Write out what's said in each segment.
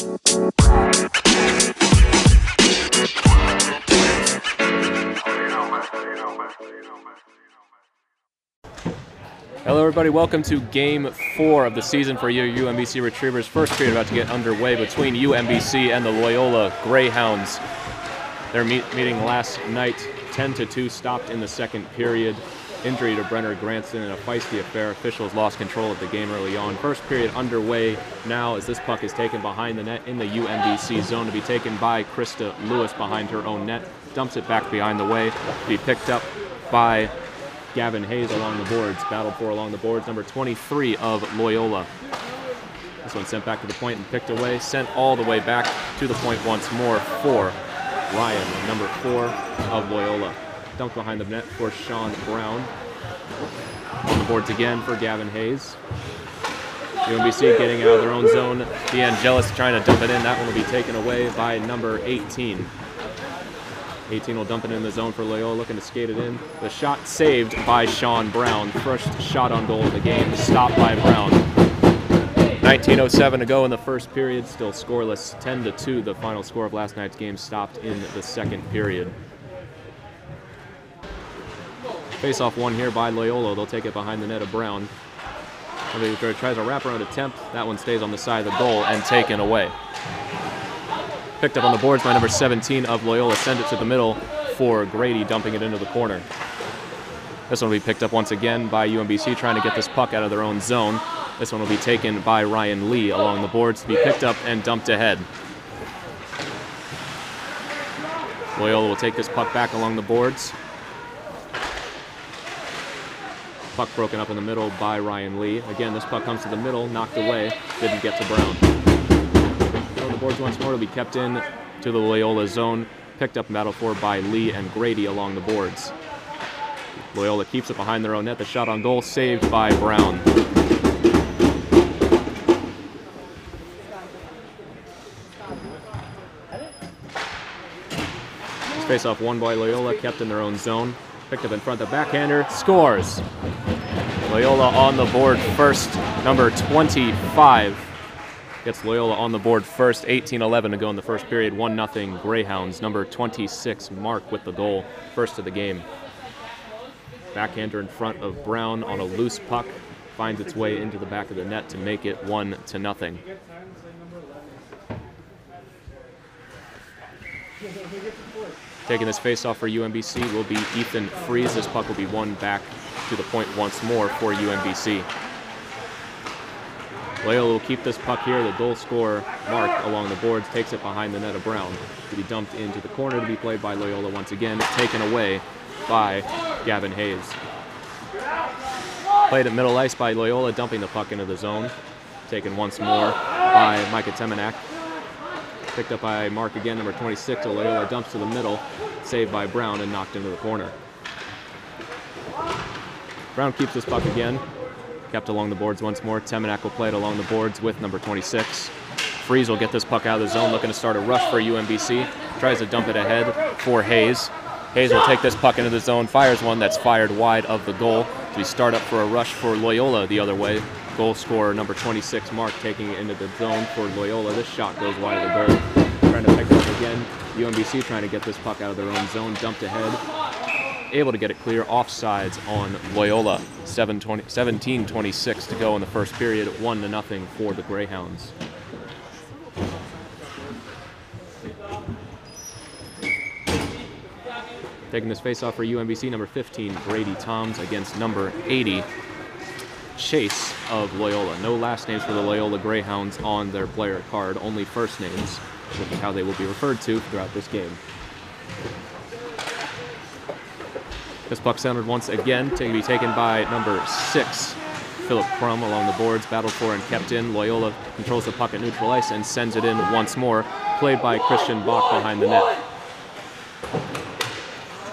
Hello, everybody. Welcome to Game Four of the season for your UMBC Retrievers. First period about to get underway between UMBC and the Loyola Greyhounds. Their meet- meeting last night, 10 to 2, stopped in the second period. Injury to Brenner Granson in a feisty affair. Officials lost control of the game early on. First period underway now as this puck is taken behind the net in the UMBC zone to be taken by Krista Lewis behind her own net. Dumps it back behind the way to be picked up by Gavin Hayes along the boards. Battled for along the boards, number 23 of Loyola. This one sent back to the point and picked away. Sent all the way back to the point once more for Ryan, number four of Loyola. Dumped behind the net for Sean Brown. On the boards again for Gavin Hayes. UMBC getting out of their own zone. DeAngelis trying to dump it in. That one will be taken away by number 18. 18 will dump it in the zone for Loyola, looking to skate it in. The shot saved by Sean Brown. First shot on goal of the game, stopped by Brown. 1907 to go in the first period, still scoreless. 10 to 2, the final score of last night's game stopped in the second period. Face off one here by Loyola. They'll take it behind the net of Brown. Somebody tries a wraparound attempt. That one stays on the side of the goal and taken away. Picked up on the boards by number 17 of Loyola. Send it to the middle for Grady, dumping it into the corner. This one will be picked up once again by UMBC, trying to get this puck out of their own zone. This one will be taken by Ryan Lee along the boards to be picked up and dumped ahead. Loyola will take this puck back along the boards. Puck broken up in the middle by Ryan Lee. Again, this puck comes to the middle, knocked away, didn't get to Brown. On the boards once more, it'll be kept in to the Loyola zone, picked up battle for by Lee and Grady along the boards. Loyola keeps it behind their own net. The shot on goal saved by Brown. Face off one by Loyola, kept in their own zone. Picked up in front, of the backhander scores. Loyola on the board first, number 25 gets Loyola on the board first. 18-11 to go in the first period. 1-0 Greyhounds. Number 26 Mark with the goal, first of the game. Backhander in front of Brown on a loose puck finds its way into the back of the net to make it one to nothing. Taking this face-off for UMBC will be Ethan Freeze. This puck will be won back to the point once more for UMBC. Loyola will keep this puck here. The goal scorer, Mark, along the boards, takes it behind the net of Brown to be dumped into the corner to be played by Loyola once again, taken away by Gavin Hayes. Played at middle ice by Loyola, dumping the puck into the zone. Taken once more by Micah Temenak. Picked up by Mark again, number 26. Loyola dumps to the middle, saved by Brown and knocked into the corner. Brown keeps this puck again, kept along the boards once more. Temenak will play it along the boards with number 26. Freeze will get this puck out of the zone, looking to start a rush for UMBC. Tries to dump it ahead for Hayes. Hayes will take this puck into the zone, fires one that's fired wide of the goal. So we start up for a rush for Loyola the other way. Goal scorer number 26, Mark, taking it into the zone for Loyola. This shot goes wide of the goal. Trying to pick it up again. UMBC trying to get this puck out of their own zone, dumped ahead. Able to get it clear, offsides on Loyola. 17-26 to go in the first period, one to nothing for the Greyhounds. Taking this face-off for UMBC, number 15, Brady Toms against number 80, Chase of Loyola. No last names for the Loyola Greyhounds on their player card, only first names, which is how they will be referred to throughout this game. This puck centered once again to be taken by number six, Philip Crum along the boards, battled for and kept in. Loyola controls the puck at neutral ice and sends it in once more, played by Christian Bach behind the net.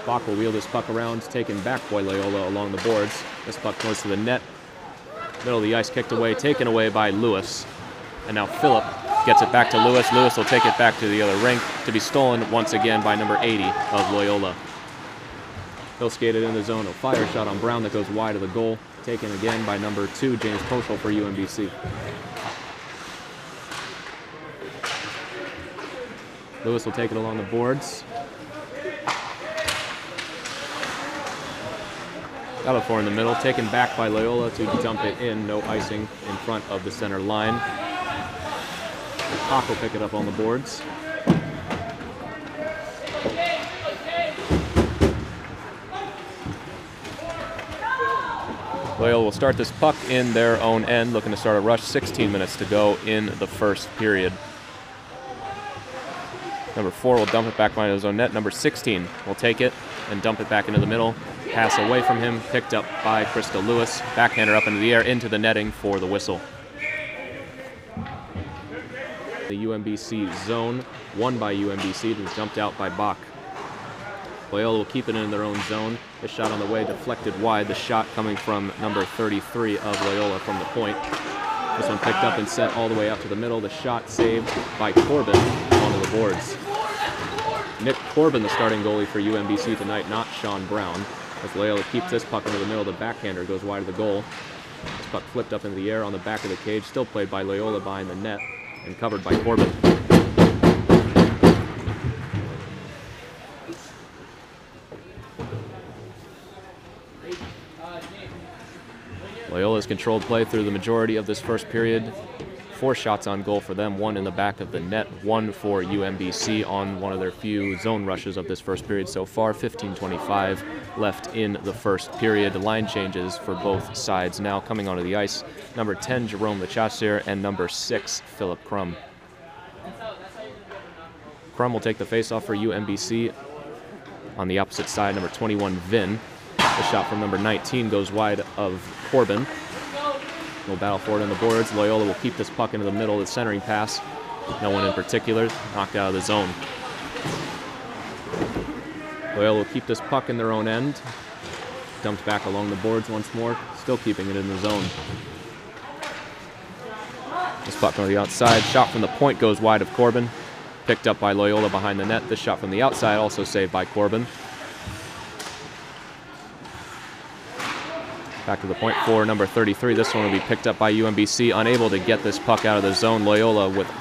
Bach will wheel this puck around, taken back by Loyola along the boards. This puck goes to the net. Middle of the ice kicked away, taken away by Lewis. And now Philip gets it back to Lewis. Lewis will take it back to the other rink to be stolen once again by number 80 of Loyola. He'll skate it in the zone. A fire shot on Brown that goes wide of the goal. Taken again by number two, James Poschel for UMBC. Lewis will take it along the boards. Bellafor in the middle, taken back by Loyola to dump it in. No icing in front of the center line. Hawk will pick it up on the boards. Loyola will start this puck in their own end, looking to start a rush. 16 minutes to go in the first period. Number four will dump it back behind his own net. Number 16 will take it and dump it back into the middle. Pass away from him, picked up by Krista Lewis. Backhander up into the air, into the netting for the whistle. The UMBC zone, won by UMBC, then jumped out by Bach. Loyola will keep it in their own zone. The shot on the way deflected wide. The shot coming from number 33 of Loyola from the point. This one picked up and sent all the way out to the middle. The shot saved by Corbin onto the boards. Nick Corbin, the starting goalie for UMBC tonight, not Sean Brown. As Loyola keeps this puck into the middle, the backhander goes wide of the goal. This puck flipped up into the air on the back of the cage, still played by Loyola behind the net and covered by Corbin. Loyola's controlled play through the majority of this first period. Four shots on goal for them, one in the back of the net, one for UMBC on one of their few zone rushes of this first period so far. 15-25 left in the first period. Line changes for both sides now coming onto the ice. Number 10, Jerome Lechassier, and number 6, Philip Crum. Crum will take the faceoff for UMBC. On the opposite side, number 21, Vin. The shot from number 19 goes wide of Corbin. No battle for it on the boards. Loyola will keep this puck into the middle. of The centering pass, no one in particular, knocked out of the zone. Loyola will keep this puck in their own end. Dumped back along the boards once more, still keeping it in the zone. This puck on the outside. Shot from the point goes wide of Corbin. Picked up by Loyola behind the net. This shot from the outside also saved by Corbin. Back to the point for number 33. This one will be picked up by UMBC. Unable to get this puck out of the zone. Loyola with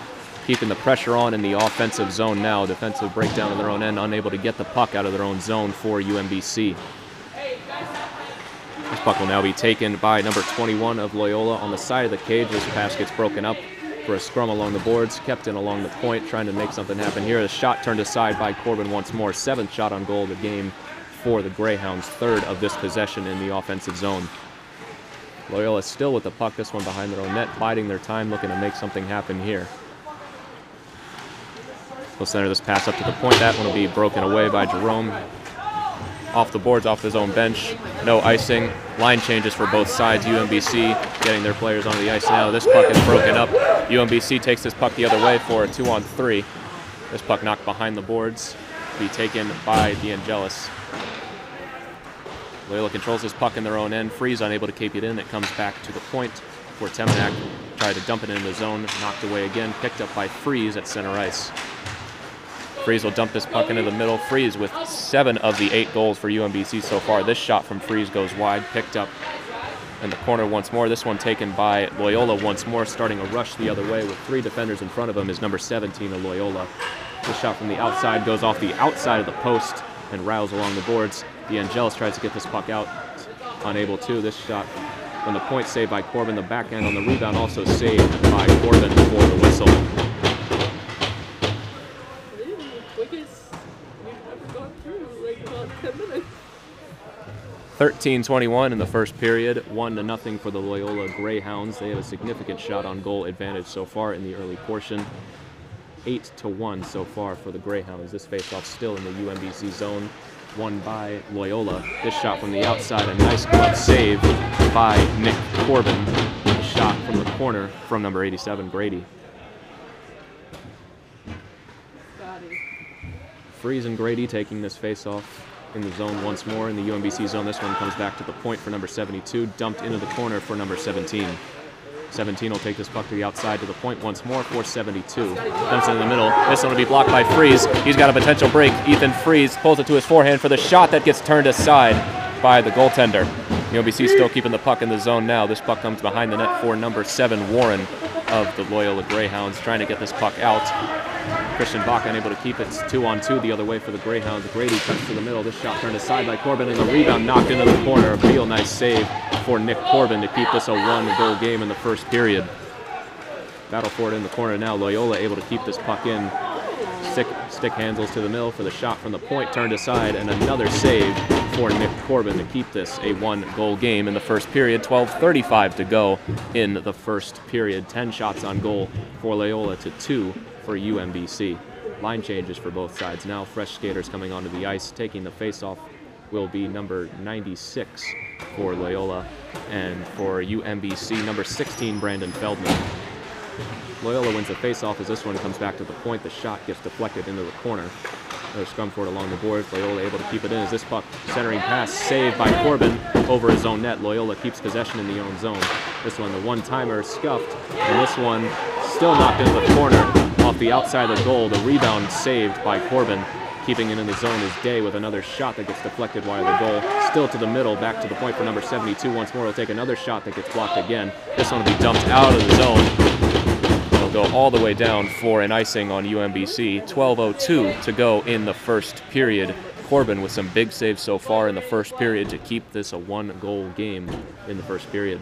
keeping the pressure on in the offensive zone now. Defensive breakdown on their own end. Unable to get the puck out of their own zone for UMBC. This puck will now be taken by number 21 of Loyola on the side of the cage. This pass gets broken up for a scrum along the boards. Kept in along the point, trying to make something happen here. The shot turned aside by Corbin once more. Seventh shot on goal of the game for the Greyhounds, third of this possession in the offensive zone. Loyola still with the puck, this one behind their own net, biding their time, looking to make something happen here. They'll center this pass up to the point. That one will be broken away by Jerome. Off the boards, off his own bench. No icing. Line changes for both sides. UMBC getting their players onto the ice now. This puck is broken up. UMBC takes this puck the other way for a two on three. This puck knocked behind the boards. Be taken by DeAngelis. Loyola controls this puck in their own end. Freeze unable to keep it in. It comes back to the point where Temenak tried to dump it into the zone. Knocked away again. Picked up by Freeze at center ice. Freeze will dump this puck into the middle. Freeze with seven of the eight goals for UMBC so far. This shot from Freeze goes wide. Picked up in the corner once more. This one taken by Loyola once more, starting a rush the other way with three defenders in front of him is number 17 of Loyola. This shot from the outside goes off the outside of the post and rows along the boards. DeAngelis tries to get this puck out, unable to. This shot from the point saved by Corbin. The backhand on the rebound also saved by Corbin for the whistle. Quickest we've ever gone through, like about 10 minutes. 13-21 in the first period, one to nothing for the Loyola Greyhounds. They have a significant shot on goal advantage so far in the early portion. Eight to one so far for the Greyhounds. This faceoff still in the UMBC zone, won by Loyola. This shot from the outside, a nice glove save by Nick Corbin. A shot from the corner from number 87, Grady. Freeze and Grady taking this faceoff in the zone once more. In the UMBC zone, this one comes back to the point for number 72, dumped into the corner for number 17. 17 will take this puck to the outside to the point once more for 72. Dumps it in the middle. This one will be blocked by Freeze. He's got a potential break. Ethan Freeze pulls it to his forehand for the shot that gets turned aside by the goaltender. The UMBC still keeping the puck in the zone now. This puck comes behind the net for number seven, Warren of the Loyola Greyhounds, trying to get this puck out. Christian Bach unable to keep it. It's two on two the other way for the Greyhounds. Grady cuts to the middle. This shot turned aside by Corbin, and the rebound knocked into the corner. A real nice save for Nick Corbin to keep this a one-goal game in the first period. Battle for it in the corner now. Loyola able to keep this puck in. Stick, stick handles to the middle for the shot from the point, turned aside, and another save for Nick Corbin to keep this a one-goal game in the first period. 12:35 to go in the first period. 10 shots on goal for Loyola to two for UMBC. Line changes for both sides now. Fresh skaters coming onto the ice, taking the face-off will be number 96 for Loyola, and for UMBC, number 16, Brandon Feldman. Loyola wins the faceoff as this one comes back to the point. The shot gets deflected into the corner. For it along the boards. Loyola able to keep it in as this puck centering pass saved by Corbin over his own net. Loyola keeps possession in the own zone. This one, the one-timer scuffed, and this one still knocked into the corner off the outside of the goal. The rebound saved by Corbin. Keeping it in the zone is Day with another shot that gets deflected wide of the goal. Still to the middle, back to the point for number 72 once more. He'll take another shot that gets blocked again. This one will be dumped out of the zone. It'll go all the way down for an icing on UMBC. 12.02 to go in the first period. Corbin with some big saves so far in the first period to keep this a one goal game in the first period.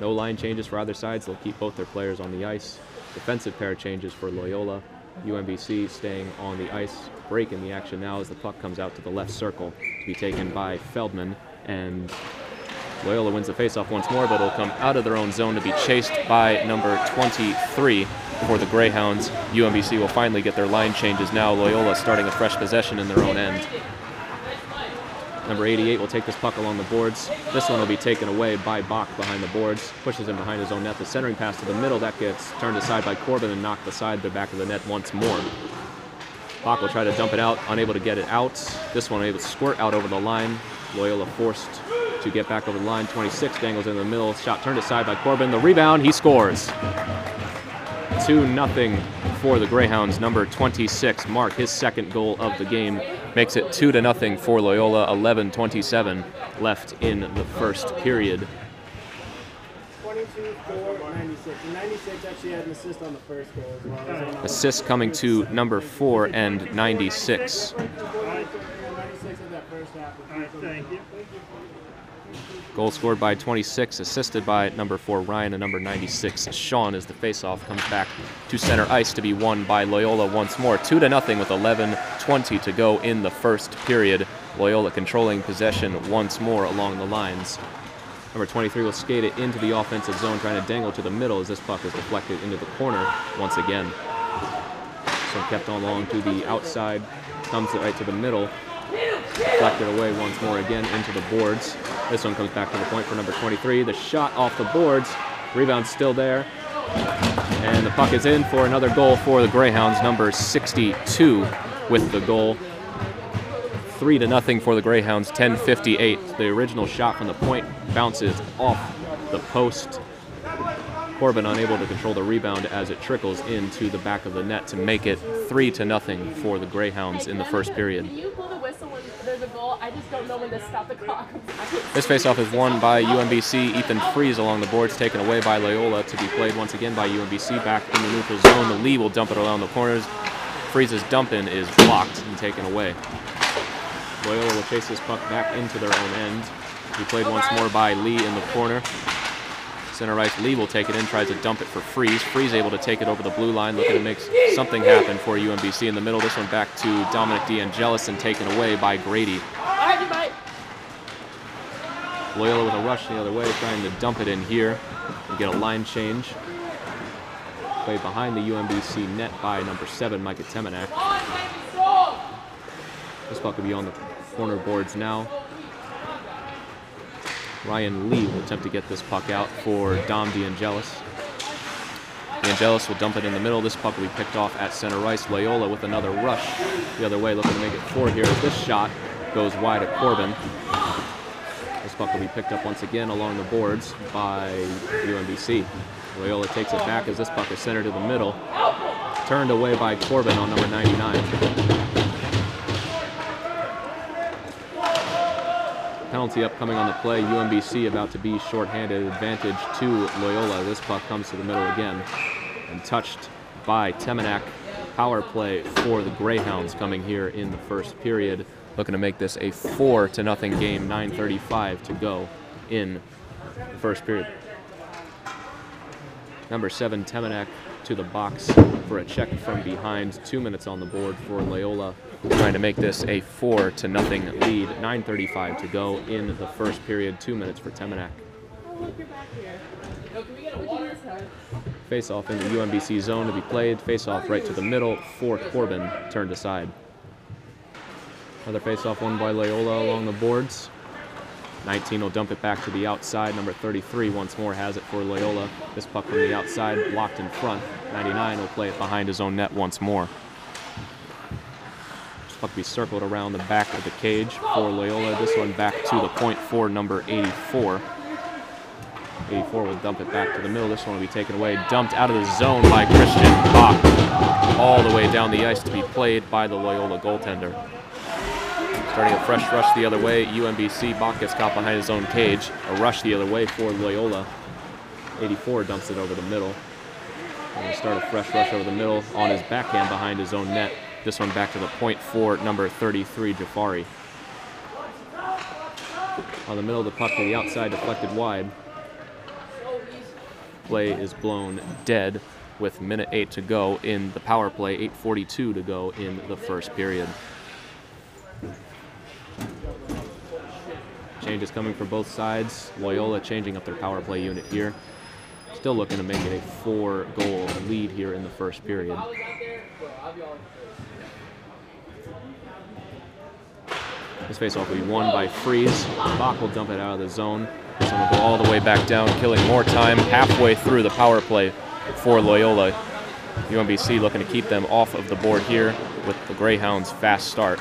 No line changes for either sides. They'll keep both their players on the ice. Defensive pair changes for Loyola. UMBC staying on the ice. Break in the action now as the puck comes out to the left circle to be taken by Feldman. And Loyola wins the faceoff once more, but it'll come out of their own zone to be chased by number 23 for the Greyhounds. UMBC will finally get their line changes now. Loyola starting a fresh possession in their own end. Number 88 will take this puck along the boards. This one will be taken away by Bach behind the boards. Pushes him behind his own net. The centering pass to the middle. That gets turned aside by Corbin and knocked aside the back of the net once more. Bach will try to dump it out, unable to get it out. This one able to squirt out over the line. Loyola forced to get back over the line. 26 dangles in the middle. Shot turned aside by Corbin. The rebound, he scores. 2 0 for the Greyhounds. Number 26, Mark, his second goal of the game, makes it 2 to nothing for Loyola. 11 27 left in the first period. 22, 4, 96. And 96 actually had an assist on the first goal as well. Assist coming to number 4 and 96. 96 of that first half. Thank you. Goal scored by 26, assisted by number 4 Ryan and number 96 Sean as the faceoff comes back to center ice to be won by Loyola once more. 2 to nothing with 11:20 to go in the first period. Loyola controlling possession once more along the lines. Number 23 will skate it into the offensive zone, trying to dangle to the middle as this puck is deflected into the corner once again. So kept on along to the outside, comes it right to the middle, deflected away once more again into the boards. This one comes back to the point for number 23. The shot off the boards, rebound still there, and the puck is in for another goal for the Greyhounds. Number 62 with the goal. Three to nothing for the Greyhounds. 10:58. The original shot from the point bounces off the post. Corbin unable to control the rebound as it trickles into the back of the net to make it three to nothing for the Greyhounds in the first period. Do you blow the whistle when there's a goal? I just don't know when to stop the clock. This faceoff is won by UMBC. Ethan Freeze along the boards, taken away by Loyola to be played once again by UMBC. Back in the neutral zone, the Lee will dump it around the corners. Freeze's dump in is blocked and taken away. Loyola will chase this puck back into their own end. Be played once more by Lee in the corner. Center right, Lee will take it in, tries to dump it for Freeze. Freeze able to take it over the blue line, looking to make something happen for UMBC in the middle. This one back to Dominic DeAngelis and taken away by Grady. Loyola with a rush the other way, trying to dump it in here and get a line change. Played behind the UMBC net by number seven, Micah Temenak. This puck will be on the corner boards now. Ryan Lee will attempt to get this puck out for Dom DeAngelis. DeAngelis will dump it in the middle. This puck will be picked off at center ice. Loyola with another rush the other way, looking to make it four here. This shot goes wide at Corbin. This puck will be picked up once again along the boards by UMBC. Loyola takes it back as this puck is centered to the middle. Turned away by Corbin on number 99. Penalty upcoming on the play. UMBC about to be shorthanded advantage to Loyola. This puck comes to the middle again and touched by Temenak. Power play for the Greyhounds coming here in the first period. Looking to make this a four to nothing game. 9:35 to go in the first period. Number seven, Temenak to the box for a check from behind. Two minutes on the board for Loyola, trying to make this a four to nothing lead. 9:35 to go in the first period. Two minutes for Temenak. Face off in the UMBC zone to be played. Face off right to the middle for Corbin, turned aside. Another face off won by Loyola along the boards. 19 will dump it back to the outside. Number 33 once more has it for Loyola. This puck from the outside, blocked in front. 99 will play it behind his own net once more. Puck circled around the back of the cage for Loyola. This one back to the point for number 84. 84 will dump it back to the middle. This one will be taken away, dumped out of the zone by Christian Bach. All the way down the ice to be played by the Loyola goaltender. Starting a fresh rush the other way, UMBC. Bach gets caught behind his own cage. A rush the other way for Loyola. 84 dumps it over the middle. And we start a fresh rush over the middle on his backhand behind his own net. This one back to the point for number 33, Jafari. On the middle of the puck to the outside, deflected wide. Play is blown dead with minute eight to go in the power play, 8.42 to go in the first period. Changes coming from both sides. Loyola changing up their power play unit here. Still looking to make it a four goal lead here in the first period. This faceoff will be won by Freeze. Bach will dump it out of the zone. This one will go all the way back down, killing more time halfway through the power play for Loyola. UMBC looking to keep them off of the board here with the Greyhounds' fast start.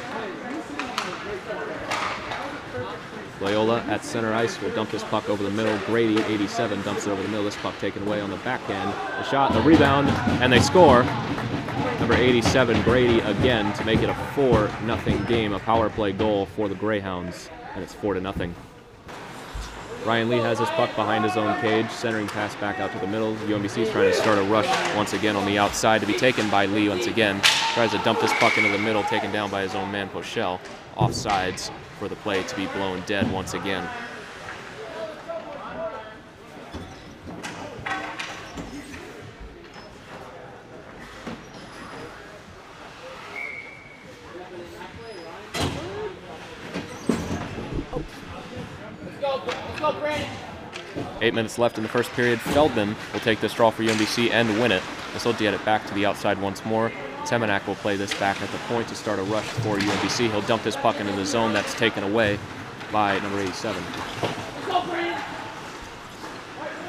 Loyola at center ice will dump this puck over the middle. Grady, 87, dumps it over the middle. This puck taken away on the backhand. The shot, the rebound, and they score. Number 87, Grady again to make it a 4 nothing game. A power play goal for the Greyhounds, and it's 4 to nothing. Ryan Lee has his puck behind his own cage, centering pass back out to the middle. UMBC is trying to start a rush once again on the outside to be taken by Lee once again. Tries to dump this puck into the middle, taken down by his own man, Poschel. Offsides for the play to be blown dead once again. Eight minutes left in the first period. Feldman will take this draw for UMBC and win it. This will get it back to the outside once more. Temenak will play this back at the point to start a rush for UMBC. He'll dump this puck into the zone that's taken away by number 87.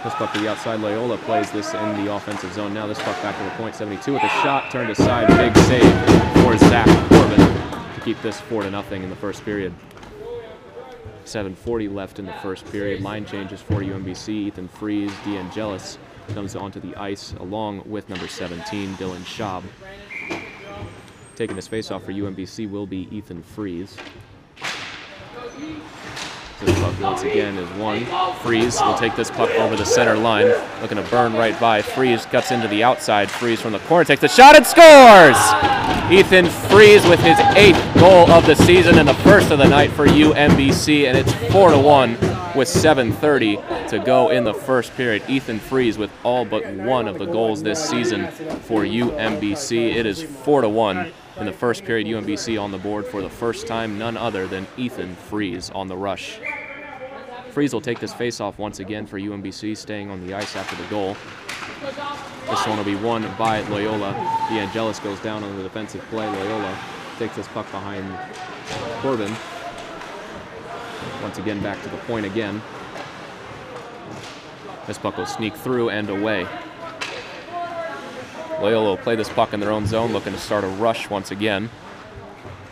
This puck to the outside. Loyola plays this in the offensive zone. Now this puck back to the point. 72 with a shot turned aside. Big save for Zach Corbin to keep this 4 to nothing in the first period. 7.40 left in the first period. Line changes for UMBC. Ethan Freeze, DeAngelis comes onto the ice along with number 17, Dylan Schaub. Taking his face off for UMBC will be Ethan Freeze. This puck once again is one. Freeze will take this puck over the center line. Looking to burn right by. Freeze cuts into the outside. Freeze from the corner takes the shot and scores! Ethan Freeze with his eighth goal of the season and the first of the night for UMBC, and it's 4 to 1 with 7.30 to go in the first period. Ethan Freeze with all but one of the goals this season for UMBC. It is 4 to 1 in the first period. UMBC on the board for the first time, none other than Ethan Freeze on the rush. Freeze will take this faceoff once again for UMBC, staying on the ice after the goal. This one will be won by Loyola. DeAngelis goes down on the defensive play. Loyola takes this puck behind Corbin. Once again, back to the point again. This puck will sneak through and away. Loyola will play this puck in their own zone, looking to start a rush once again.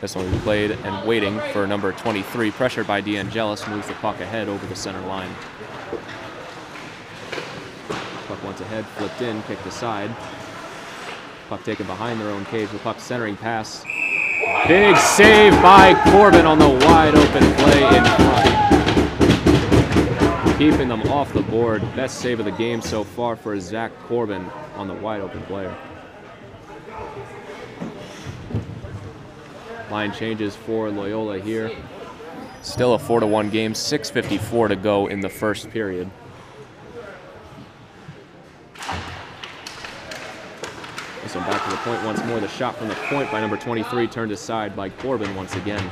This one will be played and waiting for number 23. Pressured by DeAngelis, moves the puck ahead over the center line. Puck once ahead, flipped in, kicked aside. Puck taken behind their own cage. The puck centering pass. Big save by Corbin on the wide open play in front. Keeping them off the board. Best save of the game so far for Zach Corbin on the wide open player. Line changes for Loyola here. Still a 4 to 1 game, 6.54 to go in the first period. This one back to the point once more. The shot from the point by number 23 turned aside by Corbin once again.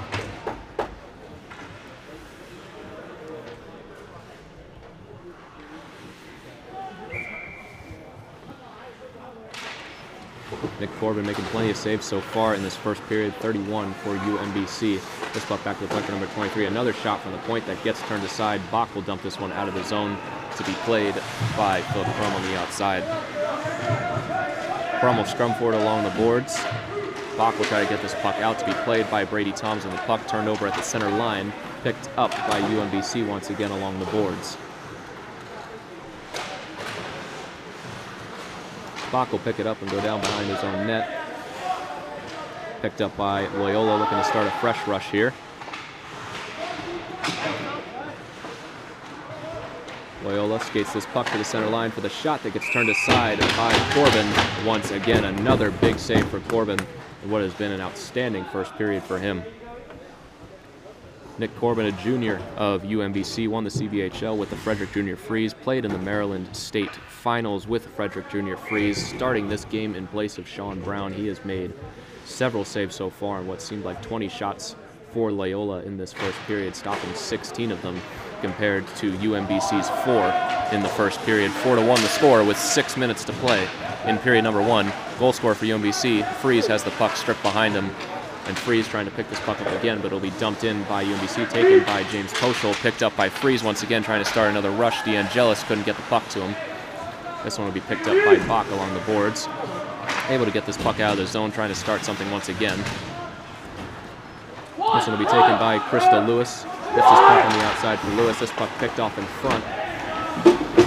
Nick Corbin making plenty of saves so far in this first period, 31 for UMBC. This puck back to the point number 23. Another shot from the point that gets turned aside. Bach will dump this one out of the zone to be played by Philip Crum on the outside. Crum will scrum forward along the boards. Bach will try to get this puck out to be played by Brady Thompson. The puck turned over at the center line, picked up by UMBC once again along the boards. Bach will pick it up and go down behind his own net. Picked up by Loyola, looking to start a fresh rush here. Loyola skates this puck to the center line for the shot that gets turned aside by Corbin. Once again, another big save for Corbin what has been an outstanding first period for him. Nick Corbin, a junior of UMBC, won the CBHL with the Frederick Junior Freeze, played in the Maryland State Finals with Frederick Junior Freeze, starting this game in place of Sean Brown. He has made several saves so far in what seemed like 20 shots for Loyola in this first period, stopping 16 of them compared to UMBC's four in the first period. Four to one the score with six minutes to play in period number one. Goal scorer for UMBC. Freeze has the puck stripped behind him and Freeze trying to pick this puck up again, but it'll be dumped in by UMBC, taken by James Poschel, picked up by Freeze once again, trying to start another rush. DeAngelis couldn't get the puck to him. This one will be picked up by Bach along the boards. Able to get this puck out of the zone, trying to start something once again. This one will be taken by Krista Lewis. Gets this puck on the outside for Lewis. This puck picked off in front.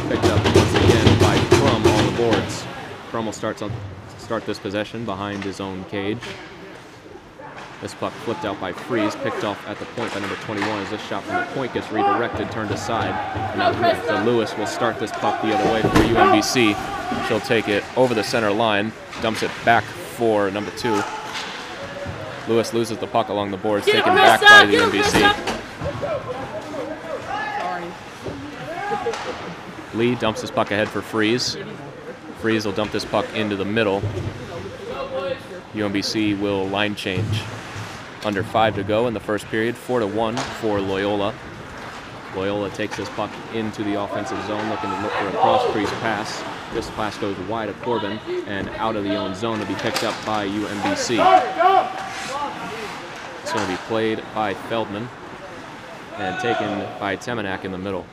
Picked up once again by Crum on the boards. Crum will start, start this possession behind his own cage. This puck flipped out by Freeze, picked off at the point by number 21 as this shot from the point gets redirected, turned aside. And so Lewis will start this puck the other way for UMBC. She'll take it over the center line, dumps it back for number two. Lewis loses the puck along the boards, taken back by the UMBC. Lee dumps this puck ahead for Freeze. Freeze will dump this puck into the middle. UMBC will line change under five to go in the first period, four to one for Loyola. Loyola takes this puck into the offensive zone, looking to look for a cross crease pass. This pass goes wide of Corbin and out of the own zone to be picked up by UMBC. It's going to be played by Feldman and taken by Temenak in the middle.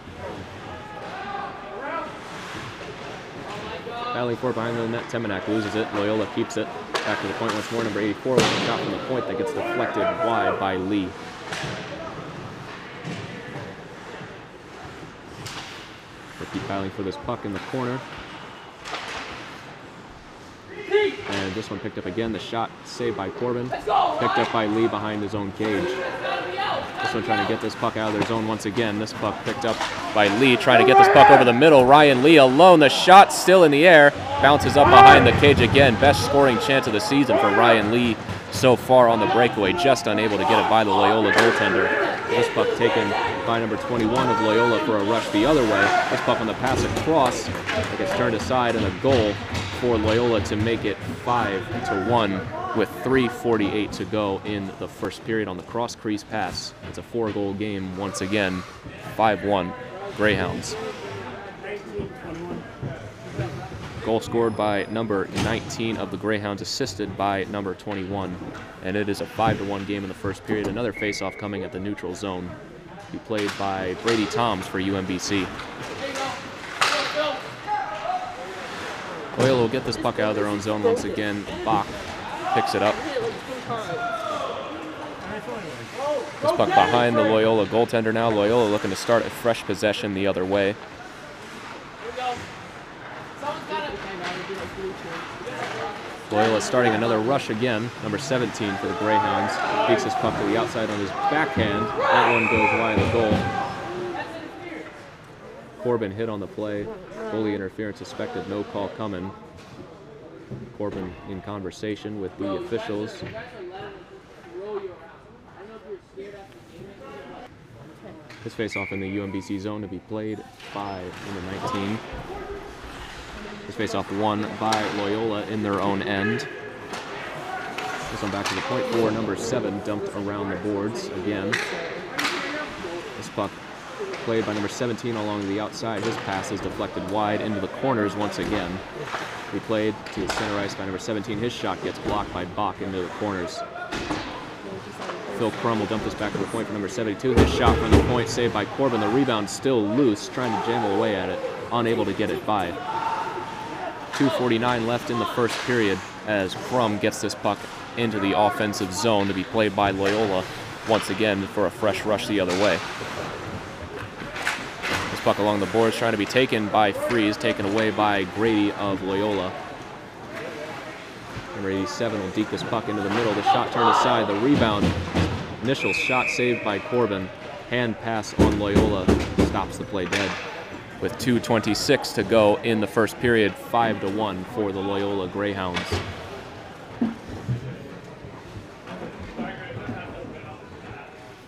Battling for behind the net, Temenak loses it. Loyola keeps it. Back to the point once more, number 84 with a shot from the point that gets deflected wide by Lee. Keep battling for this puck in the corner. And this one picked up again. The shot saved by Corbin. Picked up by Lee behind his own cage. This one trying to get this puck out of their zone once again. This puck picked up by Lee, trying to get this puck over the middle. Ryan Lee alone. The shot still in the air. Bounces up behind the cage again. Best scoring chance of the season for Ryan Lee so far on the breakaway. Just unable to get it by the Loyola goaltender. This puck taken by number 21 of Loyola for a rush the other way. This puck on the pass across. It gets turned aside and a goal for Loyola to make it 5 to 1 with 3.48 to go in the first period on the cross crease pass. It's a four goal game once again, 5 1 Greyhounds. Goal scored by number 19 of the Greyhounds, assisted by number 21. And it is a 5 to 1 game in the first period. Another face off coming at the neutral zone. Be played by Brady Toms for UMBC. Loyola will get this puck out of their own zone once again. Bach picks it up. This puck behind the Loyola goaltender now. Loyola looking to start a fresh possession the other way. Loyola starting another rush again. Number 17 for the Greyhounds. Beats this puck to the outside on his backhand. That one goes wide of the goal. Corbin hit on the play. Goalie interference suspected. No call coming. Corbin in conversation with the officials. This face-off in the UMBC zone to be played by number 19. This face-off won by Loyola in their own end. This one back to the four, number seven, dumped around the boards again. This puck played by number 17 along the outside. His pass is deflected wide into the corners once again. He played to center ice by number 17. His shot gets blocked by Bach into the corners. Phil Crum will dump this back to the point for number 72. His shot from the point saved by Corbin. The rebound still loose, trying to jamble away at it, unable to get it by. 2.49 left in the first period as Crum gets this puck into the offensive zone to be played by Loyola once again for a fresh rush the other way. This puck along the boards trying to be taken by Freeze, taken away by Grady of Loyola. Number 87 will deke this puck into the middle. The shot turned aside. The rebound, initial shot saved by Corbin. Hand pass on Loyola stops the play dead. With 2.26 to go in the first period, 5 to 1 for the Loyola Greyhounds.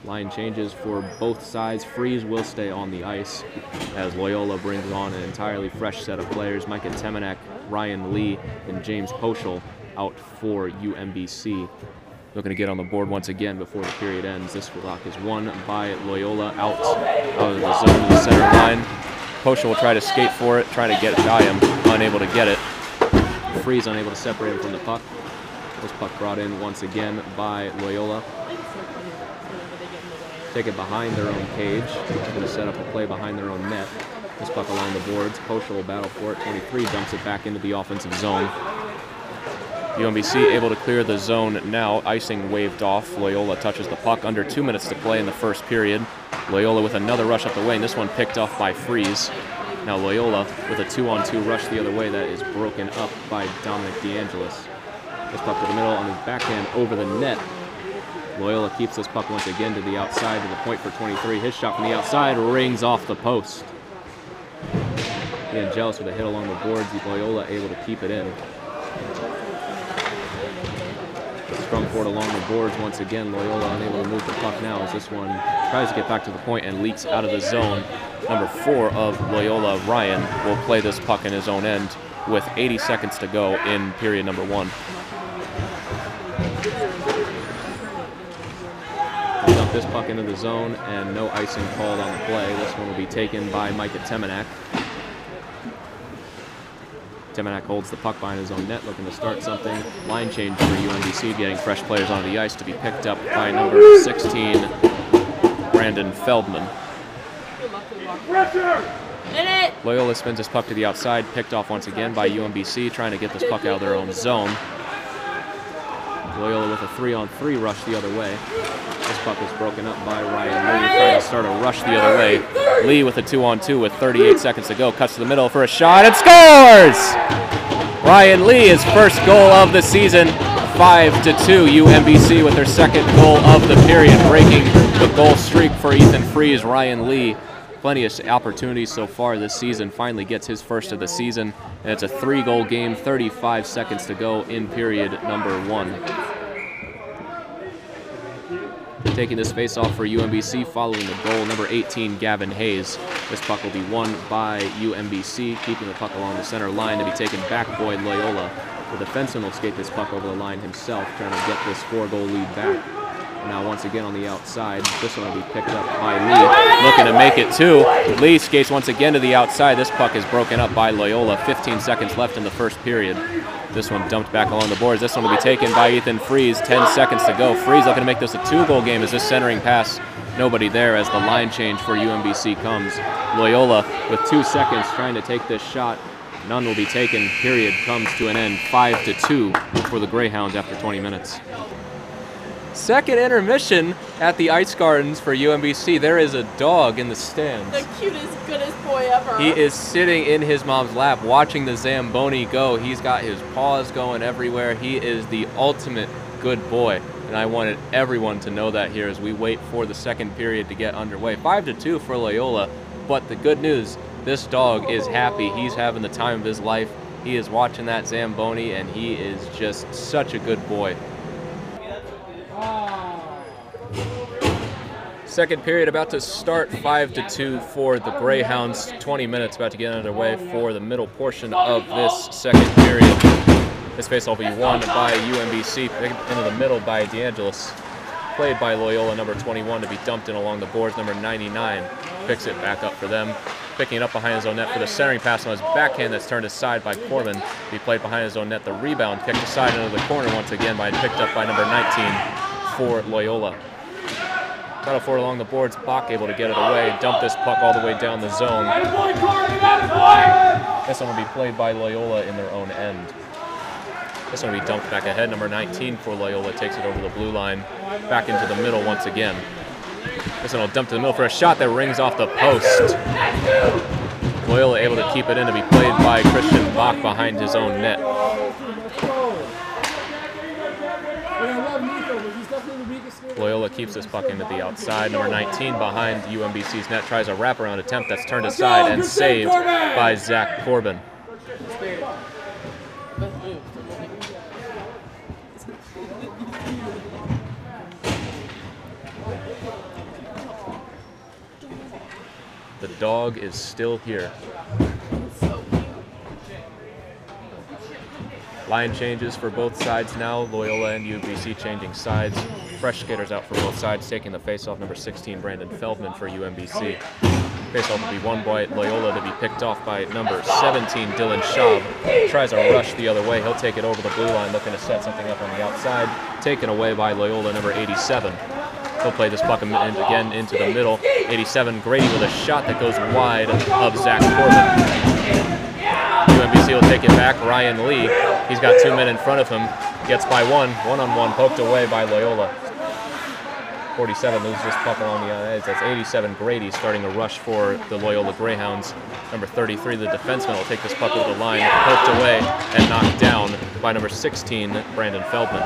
Line changes for both sides. Freeze will stay on the ice as Loyola brings on an entirely fresh set of players. Micah Temenak, Ryan Lee, and James Poschel out for UMBC. Looking to get on the board once again before the period ends. This block is won by Loyola out of the zone to the center line. Poschel will try to skate for it, trying to get him, unable to get it. Freeze unable to separate him from the puck. This puck brought in once again by Loyola. Take it behind their own cage. Going to set up a play behind their own net. This puck along the boards. Poschel will battle for it. 23 dumps it back into the offensive zone. UMBC able to clear the zone now. Icing waved off. Loyola touches the puck. Under two minutes to play in the first period. Loyola with another rush up the and this one picked off by Freeze. Now Loyola with a two-on-two rush the other way that is broken up by Dominic DeAngelis. This puck to the middle on his backhand over the net. Loyola keeps this puck once again to the outside to the point for 23. His shot from the outside rings off the post. DeAngelis with a hit along the boards. Loyola able to keep it in. Strung forward along the boards once again. Loyola unable to move the puck now as this one tries to get back to the point and leaks out of the zone. Number four of Loyola, Ryan, will play this puck in his own end with 80 seconds to go in period number one. Dump this puck into the zone and no icing called on the play. This one will be taken by Micah Temenak. Temenak holds the puck behind his own net, looking to start something. Line change for UMBC, getting fresh players onto the ice to be picked up by number 16, Brandon Feldman. Loyola spins his puck to the outside, picked off once again by UMBC, trying to get this puck out of their own zone. Loyola with a three-on-three rush the other way. This puck is broken up by Ryan Lee, trying to start a rush the other way. Lee with a two-on-two with 38 seconds to go, cuts to the middle for a shot and scores! Ryan Lee, his first goal of the season, five to two. UMBC with their second goal of the period, breaking the goal streak for Ethan Freeze. Ryan Lee, plenty of opportunities so far this season. Finally gets his first of the season, and it's a three-goal game. 35 seconds to go in period number one. Taking this face-off for UMBC following the goal, number 18, Gavin Hayes. This puck will be won by UMBC, keeping the puck along the center line to be taken back by Loyola. The defenseman will skate this puck over the line himself, trying to get this four-goal lead back. Now once again on the outside, this one will be picked up by Lee, looking to make it two. Lee skates once again to the outside. This puck is broken up by Loyola. 15 seconds left in the first period. This one dumped back along the boards. This one will be taken by Ethan Freeze. 10 seconds to go. Freeze looking to make this a two-goal game as this centering pass, nobody there as the line change for UMBC comes. Loyola with two seconds trying to take this shot. None will be taken. Period comes to an end. Five to two for the Greyhounds after 20 minutes. Second intermission at the Ice Gardens for UMBC. There is a dog in the stands. The cutest, goodest boy ever. He is sitting in his mom's lap watching the Zamboni go. He's got his paws going everywhere. He is the ultimate good boy. And I wanted everyone to know that here as we wait for the second period to get underway. 5 to 2 for Loyola. But the good news, this dog is happy. He's having the time of his life. He is watching that Zamboni, and he is just such a good boy. Second period about to start, five to two for the Greyhounds. 20 minutes about to get underway for the middle portion of this second period. This face will be won by UMBC, into the middle by DeAngelis, played by Loyola number 21 to be dumped in along the boards. Number 99 picks it back up for them, picking it up behind his own net for the centering pass on his backhand that's turned aside by Corbin. Be played behind his own net. The rebound kicked aside into the corner once again by picked up by number 19 for Loyola. Battle for along the boards. Bach able to get it away, dump this puck all the way down the zone. This one will be played by Loyola in their own end. This one will be dumped back ahead. Number 19 for Loyola takes it over the blue line, back into the middle once again. This one will dump to the middle for a shot that rings off the post. Loyola able to keep it in to be played by Christian Bach behind his own net. Loyola keeps this puck into the outside. Number 19 behind UMBC's net tries a wraparound attempt that's turned aside and saved by Zach Corbin. The dog is still here. Line changes for both sides now. Loyola and UBC changing sides. Fresh skaters out for both sides, taking the faceoff. Number 16, Brandon Feldman for UMBC. Faceoff will be won by Loyola to be picked off by number 17, Dylan Schaub. Tries a rush the other way. He'll take it over the blue line, looking to set something up on the outside. Taken away by Loyola, number 87. He'll play this puck again into the middle. 87, Grady with a shot that goes wide of Zach Corbin. Will take it back. Ryan Lee, he's got two men in front of him, gets by one, one on one, poked away by Loyola. 47 loses this puck along the uh, edge. That's 87 Grady starting a rush for the Loyola Greyhounds. Number 33, the defenseman, will take this puck over the line, poked away and knocked down by number 16, Brandon Feldman.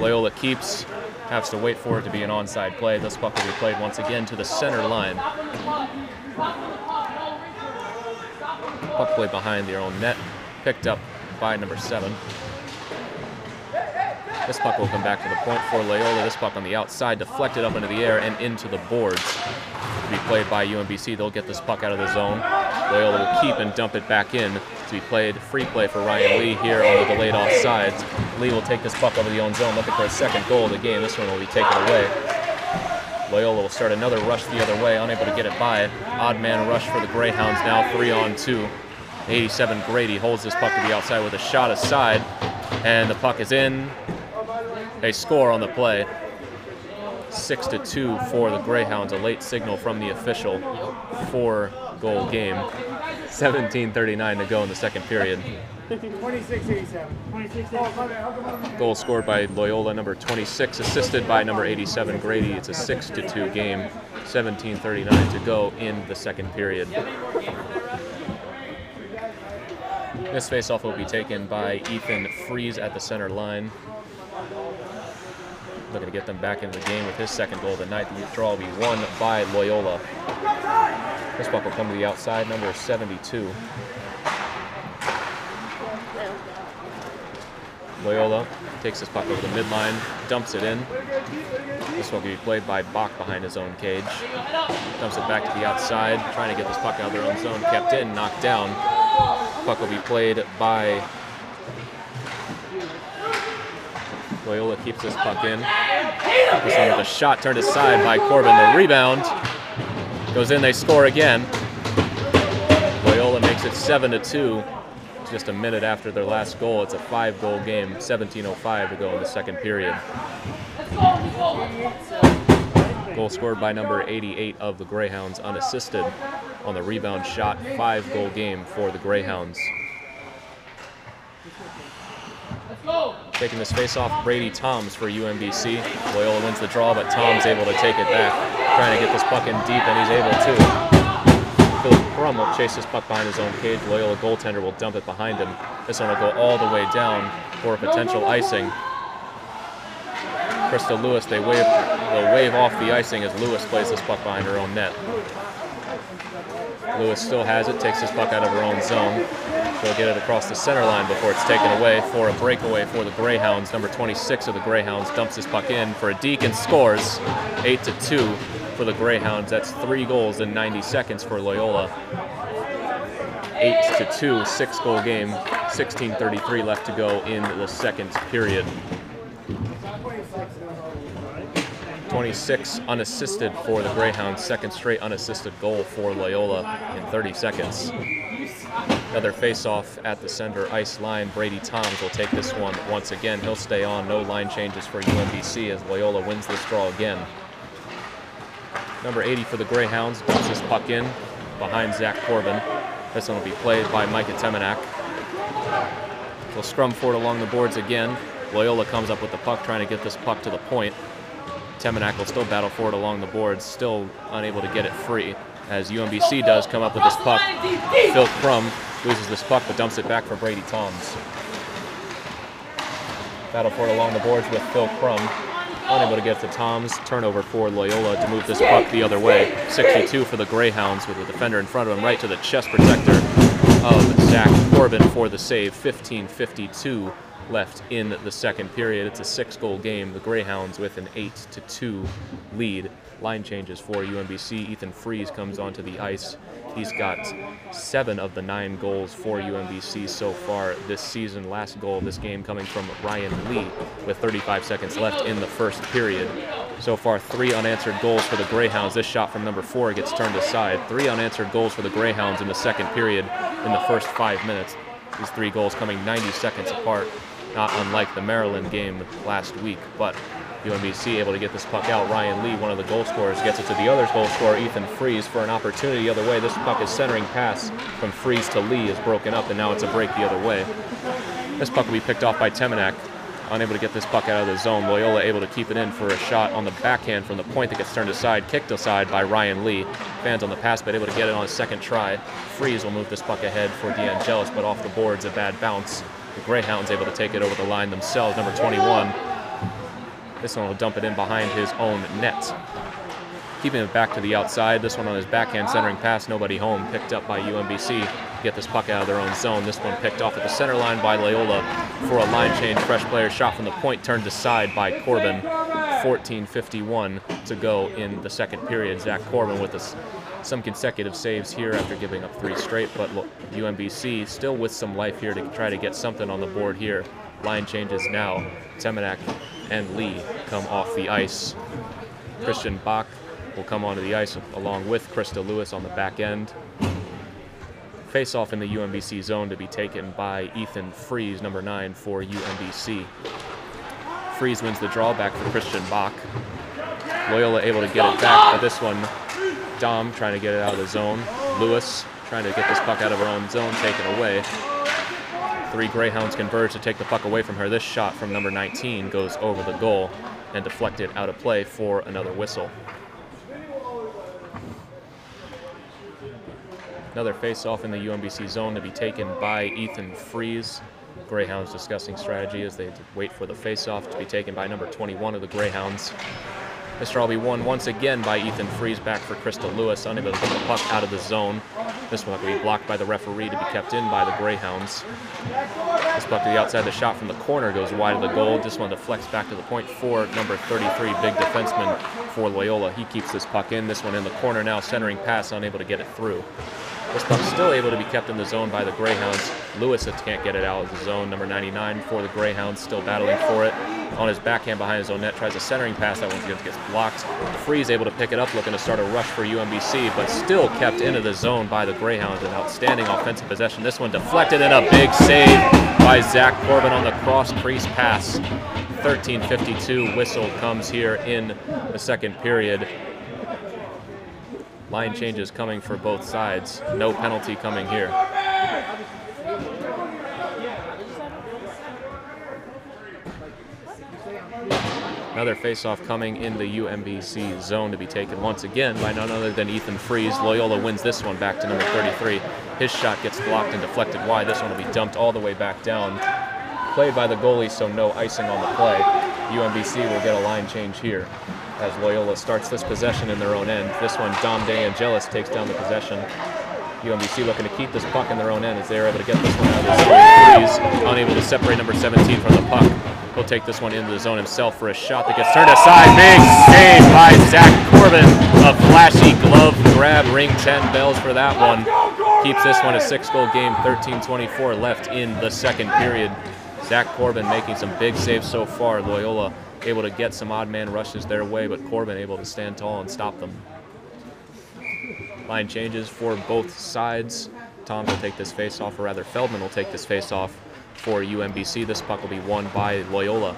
Loyola keeps, has to wait for it to be an onside play. This puck will be played once again to the center line. Puck play behind their own net, picked up by number seven. This puck will come back to the point for Loyola. This puck on the outside, deflected up into the air and into the boards. To be played by UMBC, they'll get this puck out of the zone. Loyola will keep and dump it back in to be played free play for Ryan Lee here on the delayed offsides. Lee will take this puck over the own zone, looking for a second goal of the game. This one will be taken away. Loyola will start another rush the other way, unable to get it by. it. Odd man rush for the Greyhounds now, three on two. 87 Grady holds this puck to the outside with a shot aside, and the puck is in. They score on the play. Six to two for the Greyhounds, a late signal from the official. Four goal game. 17:39 to go in the second period. 26-87. Goal scored by Loyola, number 26, assisted by number 87 Grady. It's a 6 to 2 game. 17:39 to go in the second period. This faceoff will be taken by Ethan Freeze at the center line. Looking to get them back into the game with his second goal of the night. The draw will be won by Loyola. This puck will come to the outside, number 72. Loyola takes this puck over the midline, dumps it in. This one will be played by Bach behind his own cage. Dumps it back to the outside, trying to get this puck out of their own zone. Kept in, knocked down. Puck will be played by Loyola keeps this puck in. This one with a shot turned aside by Corbin. The rebound goes in. They score again. Loyola makes it seven to two. Just a minute after their last goal. It's a five-goal game. 17:05 to go in the second period. Goal scored by number 88 of the Greyhounds, unassisted on the rebound shot. Five-goal game for the Greyhounds. Taking this face off, Brady Toms for UMBC. Loyola wins the draw, but Toms able to take it back. Trying to get this puck in deep, and he's able to. Philip Crum will chase this puck behind his own cage. Loyola goaltender will dump it behind him. This one will go all the way down for a potential icing. Krista Lewis, they wave, they'll wave off the icing as Lewis plays this puck behind her own net. Lewis still has it, takes this puck out of her own zone. They'll get it across the center line before it's taken away for a breakaway for the Greyhounds. Number 26 of the Greyhounds dumps this puck in for a deke and scores 8 to 2 for the Greyhounds. That's three goals in 90 seconds for Loyola. 8 to 2, six goal game, 16:33 left to go in the second period. 26 unassisted for the Greyhounds, second straight unassisted goal for Loyola in 30 seconds. Another face-off at the center ice line. Brady Toms will take this one once again. He'll stay on. No line changes for UMBC as Loyola wins this draw again. Number 80 for the Greyhounds dumps this puck in behind Zach Corbin. This one will be played by Micah Temenak. They'll scrum for it along the boards again. Loyola comes up with the puck, trying to get this puck to the point. Temenak will still battle for it along the boards, still unable to get it free. As UMBC does come up with this puck, Phil Crum loses this puck but dumps it back for Brady Toms. Battle for it along the boards with Phil Crum. Unable to get to Toms. Turnover for Loyola to move this puck the other way. 62 for the Greyhounds with the defender in front of him right to the chest protector of Zach Corbin for the save. 15-52 left in the second period. It's a six-goal game. The Greyhounds with an 8 to 2 lead. Line changes for UMBC. Ethan Freeze comes onto the ice. He's got seven of the nine goals for UMBC so far this season. Last goal of this game coming from Ryan Lee with 35 seconds left in the first period. So far, three unanswered goals for the Greyhounds. This shot from number four gets turned aside. Three unanswered goals for the Greyhounds in the second period in the first five minutes. These three goals coming 90 seconds apart, not unlike the Maryland game last week. But UMBC able to get this puck out. Ryan Lee, one of the goal scorers, gets it to the other goal scorer, Ethan Freeze, for an opportunity the other way. This puck is centering pass from Freeze to Lee is broken up, and now it's a break the other way. This puck will be picked off by Temenak. Unable to get this puck out of the zone. Loyola able to keep it in for a shot on the backhand from the point that gets turned aside, kicked aside by Ryan Lee. Fans on the pass, but able to get it on a second try. Freeze will move this puck ahead for DeAngelis, but off the boards, a bad bounce. The Greyhounds able to take it over the line themselves. Number 21 this one will dump it in behind his own net. Keeping it back to the outside. This one on his backhand centering pass, nobody home. Picked up by UMBC. Get this puck out of their own zone. This one picked off at the center line by Loyola for a line change. Fresh player shot from the point turned aside by Corbin. 14.51 to go in the second period. Zach Corbin with us some consecutive saves here after giving up three straight, but UMBC still with some life here to try to get something on the board here. Line changes now. Temenak and Lee come off the ice. Christian Bach will come onto the ice along with Krista Lewis on the back end. Face off in the UMBC zone to be taken by Ethan Freeze, number nine for UMBC. Freeze wins the draw back for Christian Bach. Loyola able to get it back, but this one, Dom trying to get it out of the zone. Lewis trying to get this puck out of her own zone, taken away. Three Greyhounds converge to take the puck away from her. This shot from number 19 goes over the goal and deflected out of play for another whistle. Another face-off in the UMBC zone to be taken by Ethan Freeze. Greyhounds discussing strategy as they wait for the face-off to be taken by number 21 of the Greyhounds. Will be won once again by Ethan Freeze back for Krista Lewis, unable to get the puck out of the zone. This one will be blocked by the referee to be kept in by the Greyhounds. This puck to the outside, the shot from the corner goes wide of the goal. This one deflects back to the point for number 33, big defenseman for Loyola. He keeps this puck in. This one in the corner now, centering pass, unable to get it through. This still able to be kept in the zone by the Greyhounds. Lewis can't get it out of the zone. Number 99 for the Greyhounds, still battling for it. On his backhand behind his own net, tries a centering pass. That one gets blocked. Freeze able to pick it up, looking to start a rush for UMBC, but still kept into the zone by the Greyhounds. An outstanding offensive possession. This one deflected and a big save by Zach Corbin on the cross crease pass. 13:52 whistle comes here in the second period. Line changes coming for both sides. No penalty coming here. Another faceoff coming in the UMBC zone to be taken once again by none other than Ethan Freeze. Loyola wins this one back to number 33. His shot gets blocked and deflected wide. This one will be dumped all the way back down. Played by the goalie, so no icing on the play. UMBC will get a line change here as Loyola starts this possession in their own end. This one, Dom DeAngelis takes down the possession. UMBC looking to keep this puck in their own end as they're able to get this one out of. Unable to separate number 17 from the puck. He'll take this one into the zone himself for a shot that gets turned aside. Big save by Zach Corbin. A flashy glove grab. Ring 10 bells for that one. Keeps this one a six goal game. 13-24 left in the second period. Zach Corbin making some big saves so far. Loyola able to get some odd man rushes their way, but Corbin able to stand tall and stop them. Line changes for both sides. Tom will take this face off, or rather Feldman will take this face off for UMBC. This puck will be won by Loyola.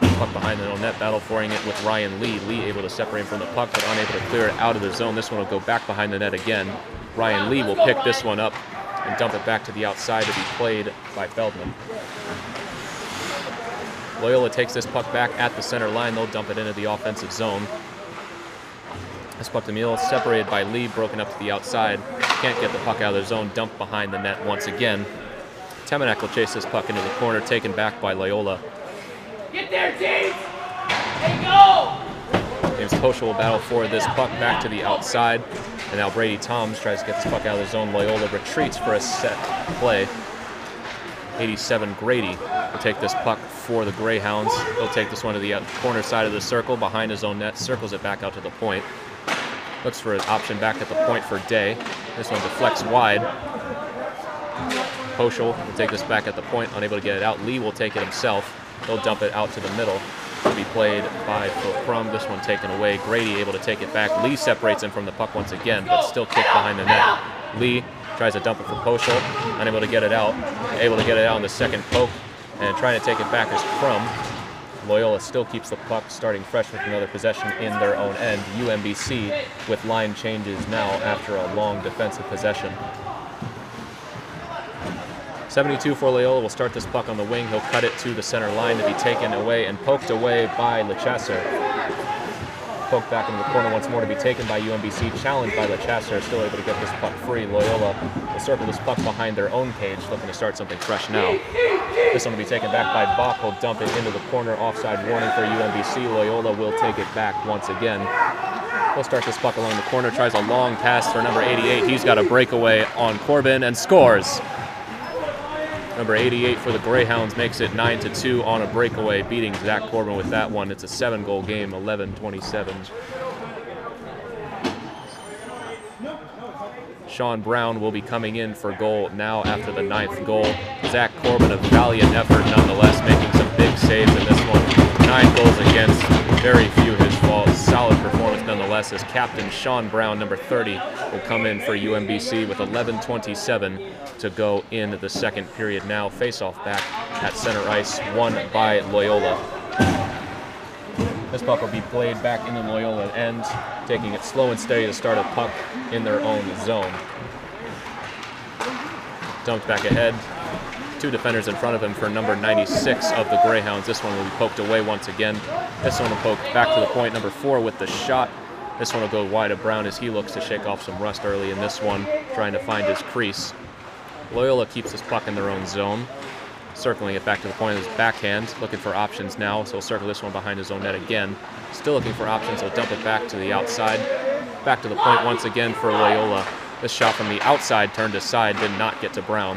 Puck behind the net, battle for it with Ryan Lee. Lee able to separate from the puck, but unable to clear it out of the zone. This one will go back behind the net again. Ryan Lee will pick this one up and dump it back to the outside to be played by Feldman. Loyola takes this puck back at the center line. They'll dump it into the offensive zone. This puck to Meal, separated by Lee, broken up to the outside. Can't get the puck out of the zone, dumped behind the net once again. Temenak will chase this puck into the corner, taken back by Loyola. Get there, James! Hey, go! James Poschel will battle for this puck back to the outside. And now Brady Toms tries to get this puck out of the zone. Loyola retreats for a set play. 87 Grady will take this puck for the Greyhounds. He'll take this one to the uh, corner side of the circle behind his own net, circles it back out to the point. Looks for an option back at the point for Day. This one deflects wide. Poschel will take this back at the point, unable to get it out. Lee will take it himself. He'll dump it out to the middle to be played by Phil Crum. This one taken away. Grady able to take it back. Lee separates him from the puck once again, but still kicked behind the net. Lee tries to dump it for Poschel, unable to get it out. Able to get it out in the second poke, and trying to take it back is Crum. Loyola still keeps the puck, starting fresh with another possession in their own end. UMBC with line changes now after a long defensive possession. 72 for Loyola will start this puck on the wing. He'll cut it to the center line to be taken away and poked away by LeChasser. Poked back into the corner once more to be taken by UMBC. Challenged by LeChasser, still able to get this puck free. Loyola will circle this puck behind their own cage, looking to start something fresh now. This one will be taken back by Bach. He'll dump it into the corner. Offside warning for UMBC. Loyola will take it back once again. He'll start this puck along the corner, tries a long pass for number 88. He's got a breakaway on Corbin and scores. Number 88 for the Greyhounds makes it 9 to 2 on a breakaway, beating Zach Corbin with that one. It's a seven goal game, 11 27. Sean Brown will be coming in for goal now after the ninth goal. Zach Corbin, a valiant effort nonetheless, making some big saves in this one. Nine goals against, very few his fault. Solid performance nonetheless as captain Sean Brown, number 30, will come in for UMBC with 11.27 to go in the second period now. Face-off back at center ice, won by Loyola. This puck will be played back into Loyola end, taking it slow and steady to start a puck in their own zone. Dumped back ahead. Two defenders in front of him for number 96 of the Greyhounds. This one will be poked away once again. This one will poke back to the point. Number four with the shot. This one will go wide of Brown as he looks to shake off some rust early in this one, trying to find his crease. Loyola keeps this puck in their own zone circling it back to the point of his backhand, looking for options now, so he'll circle this one behind his own net again. Still looking for options, he'll dump it back to the outside. Back to the point once again for Loyola. This shot from the outside turned aside, did not get to Brown.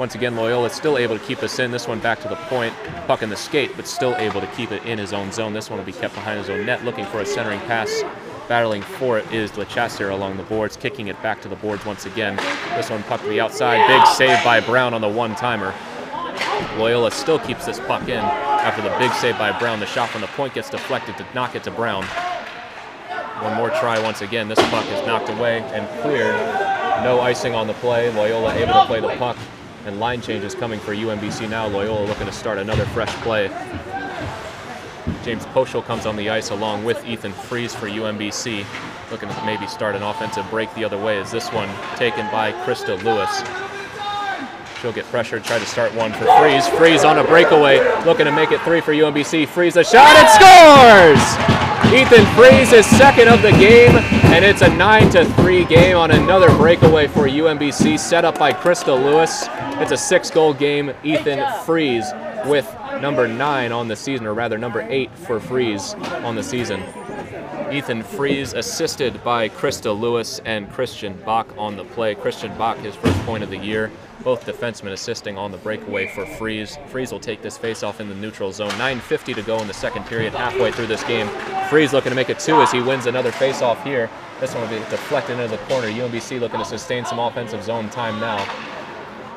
Once again, Loyola still able to keep this in. This one back to the point, puck in the skate, but still able to keep it in his own zone. This one will be kept behind his own net, looking for a centering pass Battling for it is LeChasser along the boards, kicking it back to the boards once again. This one puck to the outside. Big save by Brown on the one-timer. Loyola still keeps this puck in after the big save by Brown. The shot from the point gets deflected to knock it to Brown. One more try once again. This puck is knocked away and cleared. No icing on the play. Loyola able to play the puck. And line changes coming for UMBC now. Loyola looking to start another fresh play. James Poschel comes on the ice along with Ethan Freeze for UMBC, looking to maybe start an offensive break the other way as this one taken by Krista Lewis. She'll get pressured, try to start one for Freeze. Freeze on a breakaway, looking to make it three for UMBC. Freeze a shot and scores! Ethan Freeze is second of the game, and it's a 9 to 3 game on another breakaway for UMBC, set up by Krista Lewis. It's a six goal game. Ethan Freeze with number nine on the season, or rather number eight for Freeze on the season. Ethan Fries assisted by Krista Lewis and Christian Bach on the play. Christian Bach, his first point of the year. Both defensemen assisting on the breakaway for Fries. Fries will take this faceoff in the neutral zone. 9.50 to go in the second period, halfway through this game. Fries looking to make it two as he wins another faceoff here. This one will be deflected into the corner. UMBC looking to sustain some offensive zone time now.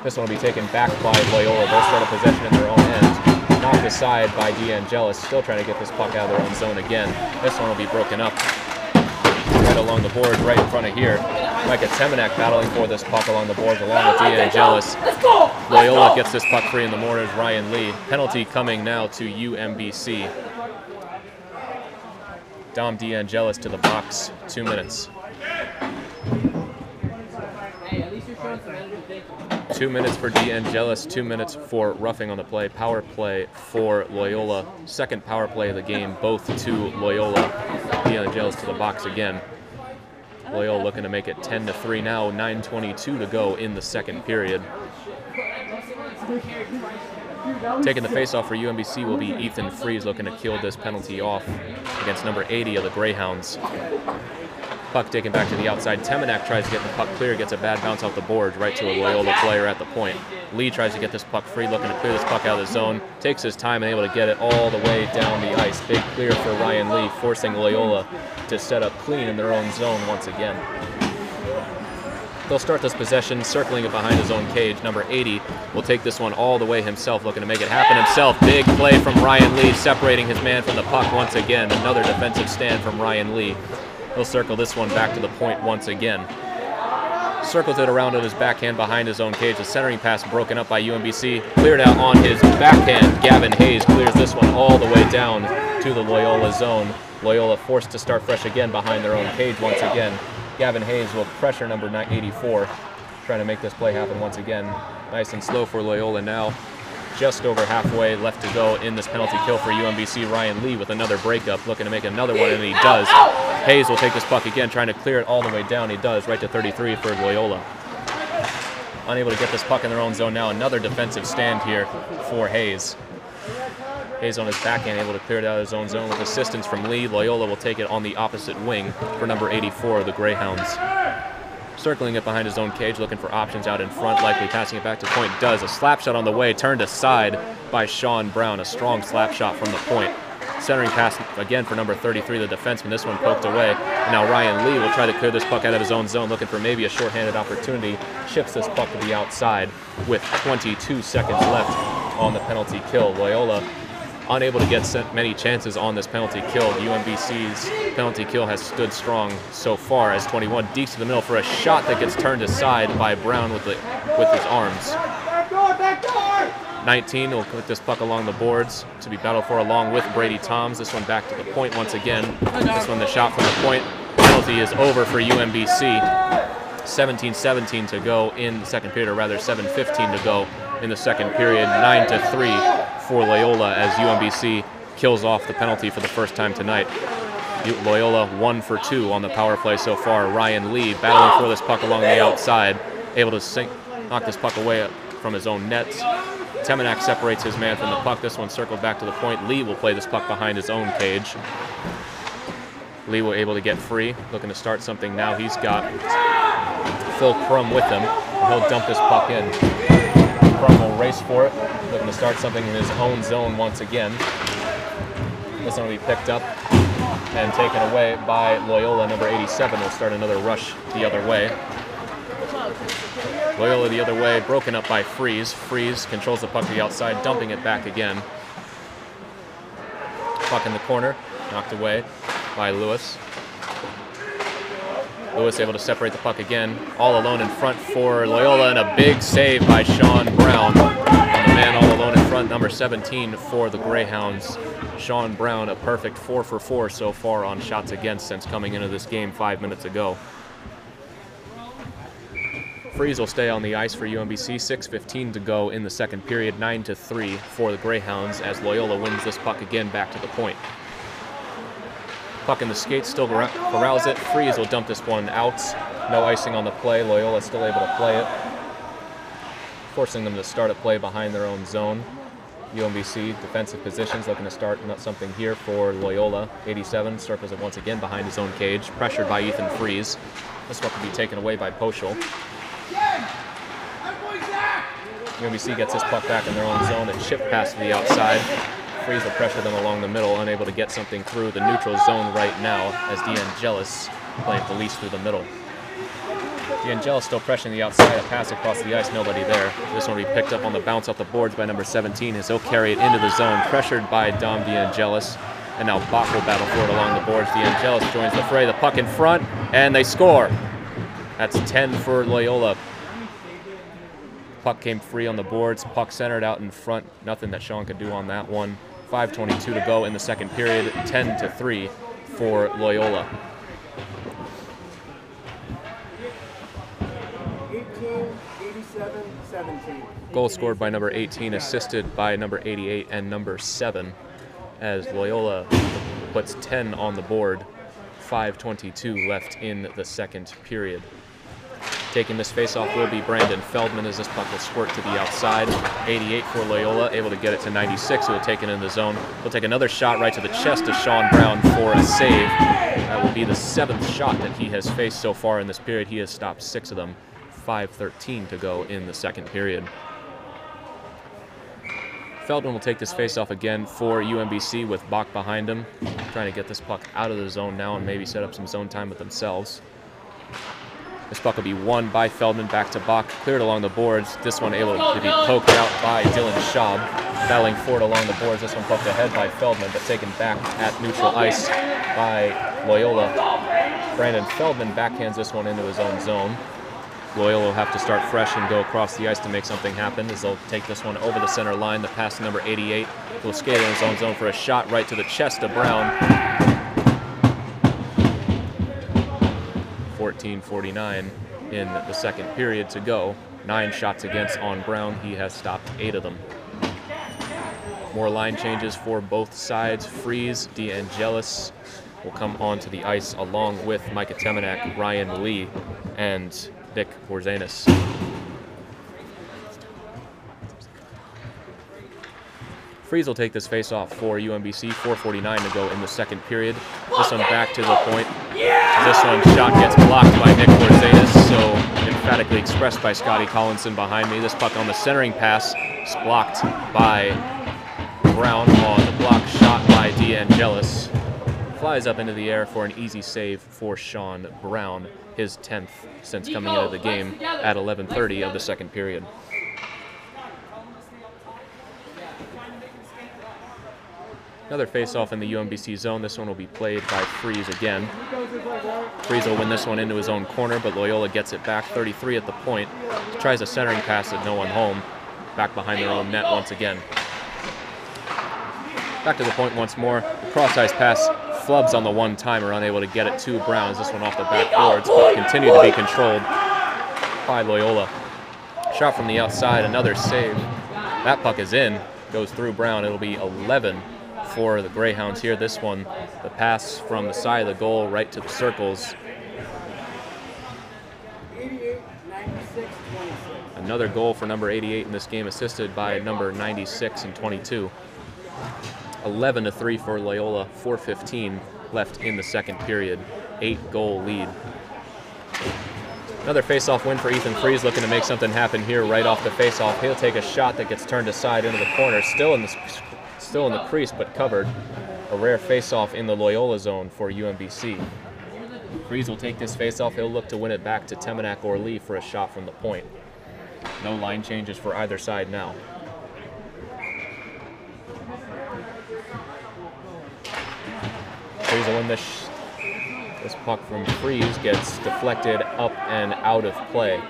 This one will be taken back by Loyola. They'll start a possession in their own end. Knocked aside by DeAngelis, still trying to get this puck out of their own zone again. This one will be broken up right along the boards, right in front of here. Micah Temenak battling for this puck along the boards along with DeAngelis. Loyola gets this puck free in the mortars, Ryan Lee. Penalty coming now to UMBC. Dom DeAngelis to the box, two minutes. Two minutes for DeAngelis, two minutes for roughing on the play. Power play for Loyola. Second power play of the game, both to Loyola. DeAngelis to the box again. Loyola looking to make it 10 to 3 now, 9.22 to go in the second period. Taking the faceoff for UMBC will be Ethan Fries looking to kill this penalty off against number 80 of the Greyhounds. Puck taken back to the outside. Temenak tries to get the puck clear, gets a bad bounce off the boards right to a Loyola player at the point. Lee tries to get this puck free, looking to clear this puck out of the zone. Takes his time and able to get it all the way down the ice. Big clear for Ryan Lee, forcing Loyola to set up clean in their own zone once again. They'll start this possession, circling it behind his own cage. Number 80 will take this one all the way himself, looking to make it happen himself. Big play from Ryan Lee, separating his man from the puck once again. Another defensive stand from Ryan Lee. He'll circle this one back to the point once again. Circles it around on his backhand behind his own cage. The centering pass broken up by UMBC. Cleared out on his backhand. Gavin Hayes clears this one all the way down to the Loyola zone. Loyola forced to start fresh again behind their own cage once again. Gavin Hayes will pressure number 984, trying to make this play happen once again. Nice and slow for Loyola now just over halfway left to go in this penalty kill for UMBC. Ryan Lee with another breakup, looking to make another one, and he does. Hayes will take this puck again, trying to clear it all the way down. He does, right to 33 for Loyola. Unable to get this puck in their own zone now. Another defensive stand here for Hayes. Hayes on his backhand, able to clear it out of his own zone with assistance from Lee. Loyola will take it on the opposite wing for number 84, the Greyhounds circling it behind his own cage, looking for options out in front, likely passing it back to point. Does a slap shot on the way, turned aside by Sean Brown. A strong slap shot from the point. Centering pass again for number 33, the defenseman. This one poked away. And now Ryan Lee will try to clear this puck out of his own zone, looking for maybe a shorthanded opportunity. Shifts this puck to the outside with 22 seconds left on the penalty kill. Loyola unable to get many chances on this penalty kill. UMBC's penalty kill has stood strong so far as 21 deeks to the middle for a shot that gets turned aside by Brown with, the, with his arms. 19 will put this puck along the boards to be battled for along with Brady Toms. This one back to the point once again. This one the shot from the point. Penalty is over for UMBC. 17-17 to go in the second period, or rather 7-15 to go in the second period. 9 to 3 for Loyola as UMBC kills off the penalty for the first time tonight. Loyola one for two on the power play so far. Ryan Lee battling for this puck along the outside, able to sink, knock this puck away from his own nets. Temenak separates his man from the puck. This one circled back to the point. Lee will play this puck behind his own cage. Lee will able to get free, looking to start something now. He's got Phil Crum with him. He'll dump this puck in. Crum will race for it, looking to start something in his own zone once again. This one will be picked up and taken away by Loyola. Number 87 will start another rush the other way. Loyola the other way, broken up by Freeze. Freeze controls the puck to the outside, dumping it back again. Puck in the corner, knocked away by Lewis. Lewis able to separate the puck again, all alone in front for Loyola, and a big save by Sean Brown. And the man all alone in front, number 17 for the Greyhounds. Sean Brown, a perfect 4 for 4 so far on shots against since coming into this game five minutes ago. Freeze will stay on the ice for UMBC. 6.15 to go in the second period, 9 to 3 for the Greyhounds as Loyola wins this puck again back to the point. Puck in the skates, still corrals it. Freeze will dump this one out. No icing on the play. Loyola still able to play it. Forcing them to start a play behind their own zone. UMBC defensive positions looking to start something here for Loyola. 87 circles it once again behind his own cage, pressured by Ethan Freeze. This one can be taken away by Poschel. UMBC gets this puck back in their own zone and chip pass to the outside. Fries will pressure them along the middle, unable to get something through the neutral zone right now as DeAngelis playing police through the middle. DeAngelis still pressuring the outside, a pass across the ice, nobody there. This one will be picked up on the bounce off the boards by number 17 as he'll carry it into the zone, pressured by Dom DeAngelis. And now Bach will battle for it along the boards. DeAngelis joins the fray, the puck in front, and they score. That's 10 for Loyola. Puck came free on the boards, puck centered out in front. Nothing that Sean could do on that one. 5.22 to go in the second period, 10 to 3 for Loyola. Goal scored by number 18, assisted by number 88 and number 7, as Loyola puts 10 on the board. 5.22 left in the second period. Taking this faceoff will be Brandon Feldman as this puck will squirt to the outside. 88 for Loyola, able to get it to 96, who will take it in the zone. He'll take another shot right to the chest of Sean Brown for a save. That will be the seventh shot that he has faced so far in this period. He has stopped six of them. 5.13 to go in the second period. Feldman will take this faceoff again for UMBC with Bach behind him, trying to get this puck out of the zone now and maybe set up some zone time with themselves. This puck will be won by Feldman back to Bach, cleared along the boards. This one able to be poked out by Dylan Schaub, battling forward along the boards. This one poked ahead by Feldman, but taken back at neutral ice by Loyola. Brandon Feldman backhands this one into his own zone. Loyola will have to start fresh and go across the ice to make something happen as they'll take this one over the center line. The pass to number 88 will skate in his own zone for a shot right to the chest of Brown. 14:49 in the second period to go. Nine shots against on Brown. He has stopped eight of them. More line changes for both sides. Fries, DeAngelis will come onto the ice along with Micah Temenak, Ryan Lee, and Nick Borzanis. Freeze will take this face off for UMBC. 4.49 to go in the second period. This one back to the point. This one shot gets blocked by Nick Borzanis, so emphatically expressed by Scotty Collinson behind me. This puck on the centering pass is blocked by Brown on the block shot by DeAngelis. Flies up into the air for an easy save for Sean Brown his 10th since coming out of the game at 11:30 of the second period. Another face-off in the UMBC zone. This one will be played by Fries again. Fries will win this one into his own corner, but Loyola gets it back 33 at the point. Tries a centering pass at no one home. Back behind their own net once again. Back to the point once more. Cross-ice pass flubs on the one timer, unable to get it to Browns. This one off the backboards, but continued to be controlled by Loyola. Shot from the outside, another save. That puck is in, goes through Brown. It'll be 11 for the Greyhounds here. This one, the pass from the side of the goal right to the circles. 88, 96, 26. Another goal for number 88 in this game, assisted by number 96 and 22. 11 to 3 for Loyola, 4:15 left in the second period. Eight goal lead. Another face-off win for Ethan Fries, looking to make something happen here right off the face-off. He'll take a shot that gets turned aside into the corner, still in the still in the crease but covered. A rare face-off in the Loyola zone for UMBC. Fries will take this face-off. He'll look to win it back to Temenak or Lee for a shot from the point. No line changes for either side now. Fries will win this. This puck from Fries gets deflected up and out of play.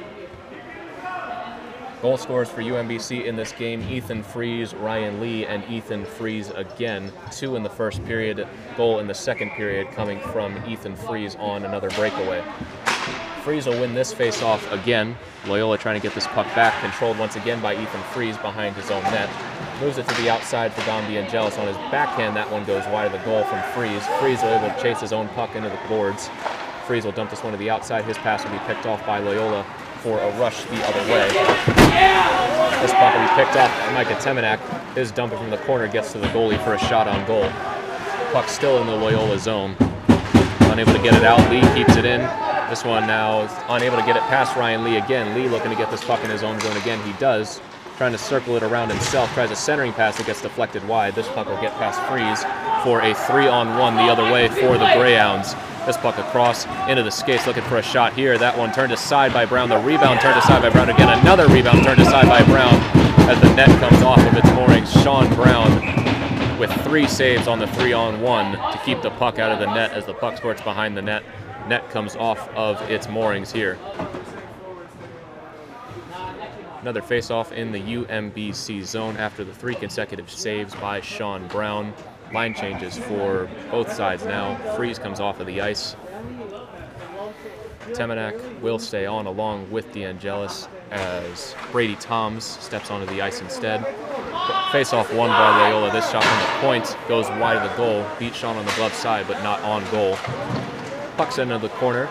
Goal scorers for UMBC in this game Ethan Fries, Ryan Lee, and Ethan Fries again. Two in the first period, goal in the second period coming from Ethan Fries on another breakaway. Fries will win this face-off again. Loyola trying to get this puck back, controlled once again by Ethan Fries behind his own net. Moves it to the outside for Dom DeAngelis on his backhand. That one goes wide of the goal from Fries. Fries will able to chase his own puck into the boards. Fries will dump this one to the outside. His pass will be picked off by Loyola. For a rush the other way. This be picked up Micah Temenak. His dumper from the corner gets to the goalie for a shot on goal. Puck still in the Loyola zone. Unable to get it out. Lee keeps it in. This one now is unable to get it past Ryan Lee again. Lee looking to get this puck in his own zone again. He does. Trying to circle it around himself. Tries a centering pass that gets deflected wide. This puck will get past Freeze for a three on one the other way for the Greyhounds. This puck across into the skates looking for a shot here. That one turned aside by Brown. The rebound turned aside by Brown again. Another rebound turned aside by Brown as the net comes off of its moorings. Sean Brown with three saves on the three on one to keep the puck out of the net as the puck squirts behind the net. Net comes off of its moorings here. Another face-off in the UMBC zone after the three consecutive saves by Sean Brown. Line changes for both sides now. Freeze comes off of the ice. Temenak will stay on along with DeAngelis as Brady Toms steps onto the ice instead. Face off one by Loyola. This shot from the point goes wide of the goal. Beat Sean on the glove side, but not on goal. Puck's into the corner.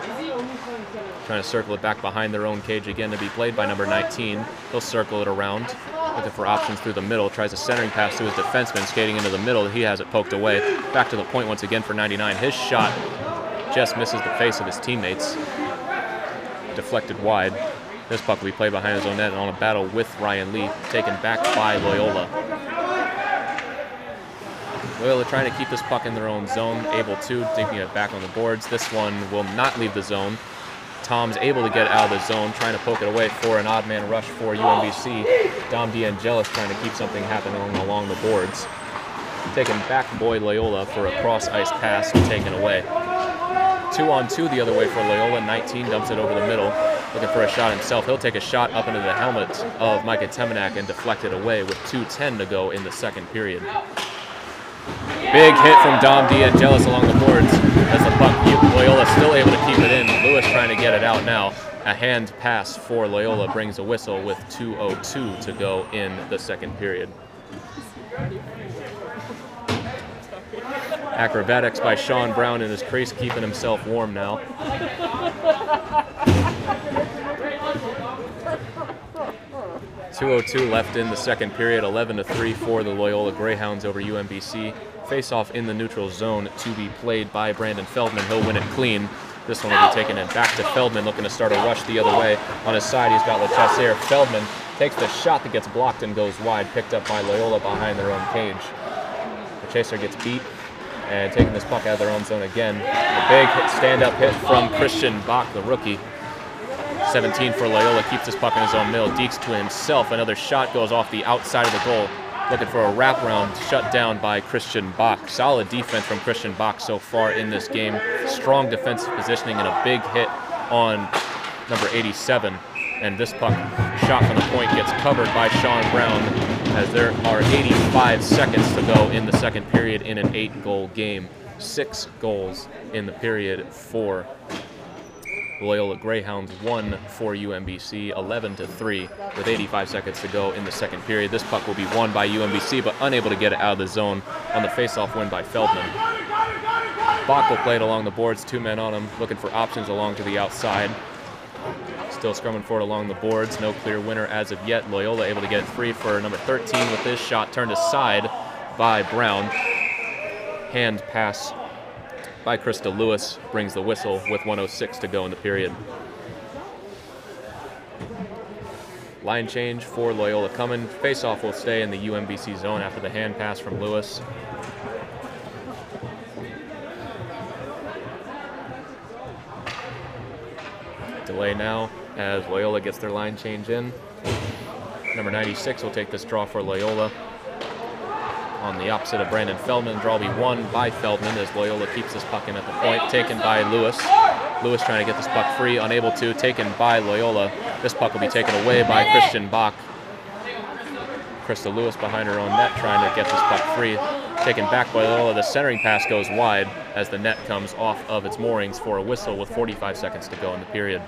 Trying to circle it back behind their own cage again to be played by number 19. He'll circle it around, looking for options through the middle. Tries a centering pass to his defenseman, skating into the middle. He has it poked away. Back to the point once again for 99. His shot just misses the face of his teammates. Deflected wide. This puck will be played behind his own net and on a battle with Ryan Lee, taken back by Loyola. Loyola trying to keep this puck in their own zone, able to, taking it back on the boards. This one will not leave the zone. Toms able to get out of the zone, trying to poke it away for an odd man rush for UMBC. Dom DeAngelis trying to keep something happening along the boards. Taking back boy Loyola for a cross ice pass taken away. Two on two the other way for Loyola. 19 dumps it over the middle, looking for a shot himself. He'll take a shot up into the helmet of Micah Temenak and deflect it away with 2.10 to go in the second period. Big hit from Dom DeAngelis along the boards as the puck, Loyola still able to keep it in. Lewis trying to get it out now. A hand pass for Loyola brings a whistle with 2.02 to go in the second period. Acrobatics by Sean Brown in his crease, keeping himself warm now. Two oh two left in the second period, 11 to three for the Loyola Greyhounds over UMBC. Face off in the neutral zone to be played by Brandon Feldman. He'll win it clean. This one will be taken in back to Feldman, looking to start a rush the other way. On his side, he's got LeChasser. Feldman takes the shot that gets blocked and goes wide, picked up by Loyola behind their own cage. The chaser gets beat and taking this puck out of their own zone again. A big stand-up hit from Christian Bach, the rookie. 17 for Loyola, keeps this puck in his own middle. Deeks to himself. Another shot goes off the outside of the goal. Looking for a wraparound shut down by Christian Bach. Solid defense from Christian Bach so far in this game. Strong defensive positioning and a big hit on number 87. And this puck shot from the point gets covered by Sean Brown as there are 85 seconds to go in the second period in an eight goal game. Six goals in the period for Loyola Greyhounds won for UMBC 11 to 3 with 85 seconds to go in the second period. This puck will be won by UMBC but unable to get it out of the zone on the faceoff win by Feldman. Bach will play it along the boards, two men on him, looking for options along to the outside. Still scrumming for it along the boards, no clear winner as of yet. Loyola able to get free for number 13 with this shot turned aside by Brown. Hand pass by Krista Lewis brings the whistle with 106 to go in the period. Line change for Loyola coming. Faceoff will stay in the UMBC zone after the hand pass from Lewis. Delay now as Loyola gets their line change in. Number 96 will take this draw for Loyola on the opposite of Brandon Feldman. Draw will be won by Feldman as Loyola keeps this puck in at the point. Taken by Lewis. Lewis trying to get this puck free, unable to. Taken by Loyola. This puck will be taken away by Christian Bach. Krista Lewis behind her own net trying to get this puck free. Taken back by Loyola. The centering pass goes wide as the net comes off of its moorings for a whistle with 45 seconds to go in the period.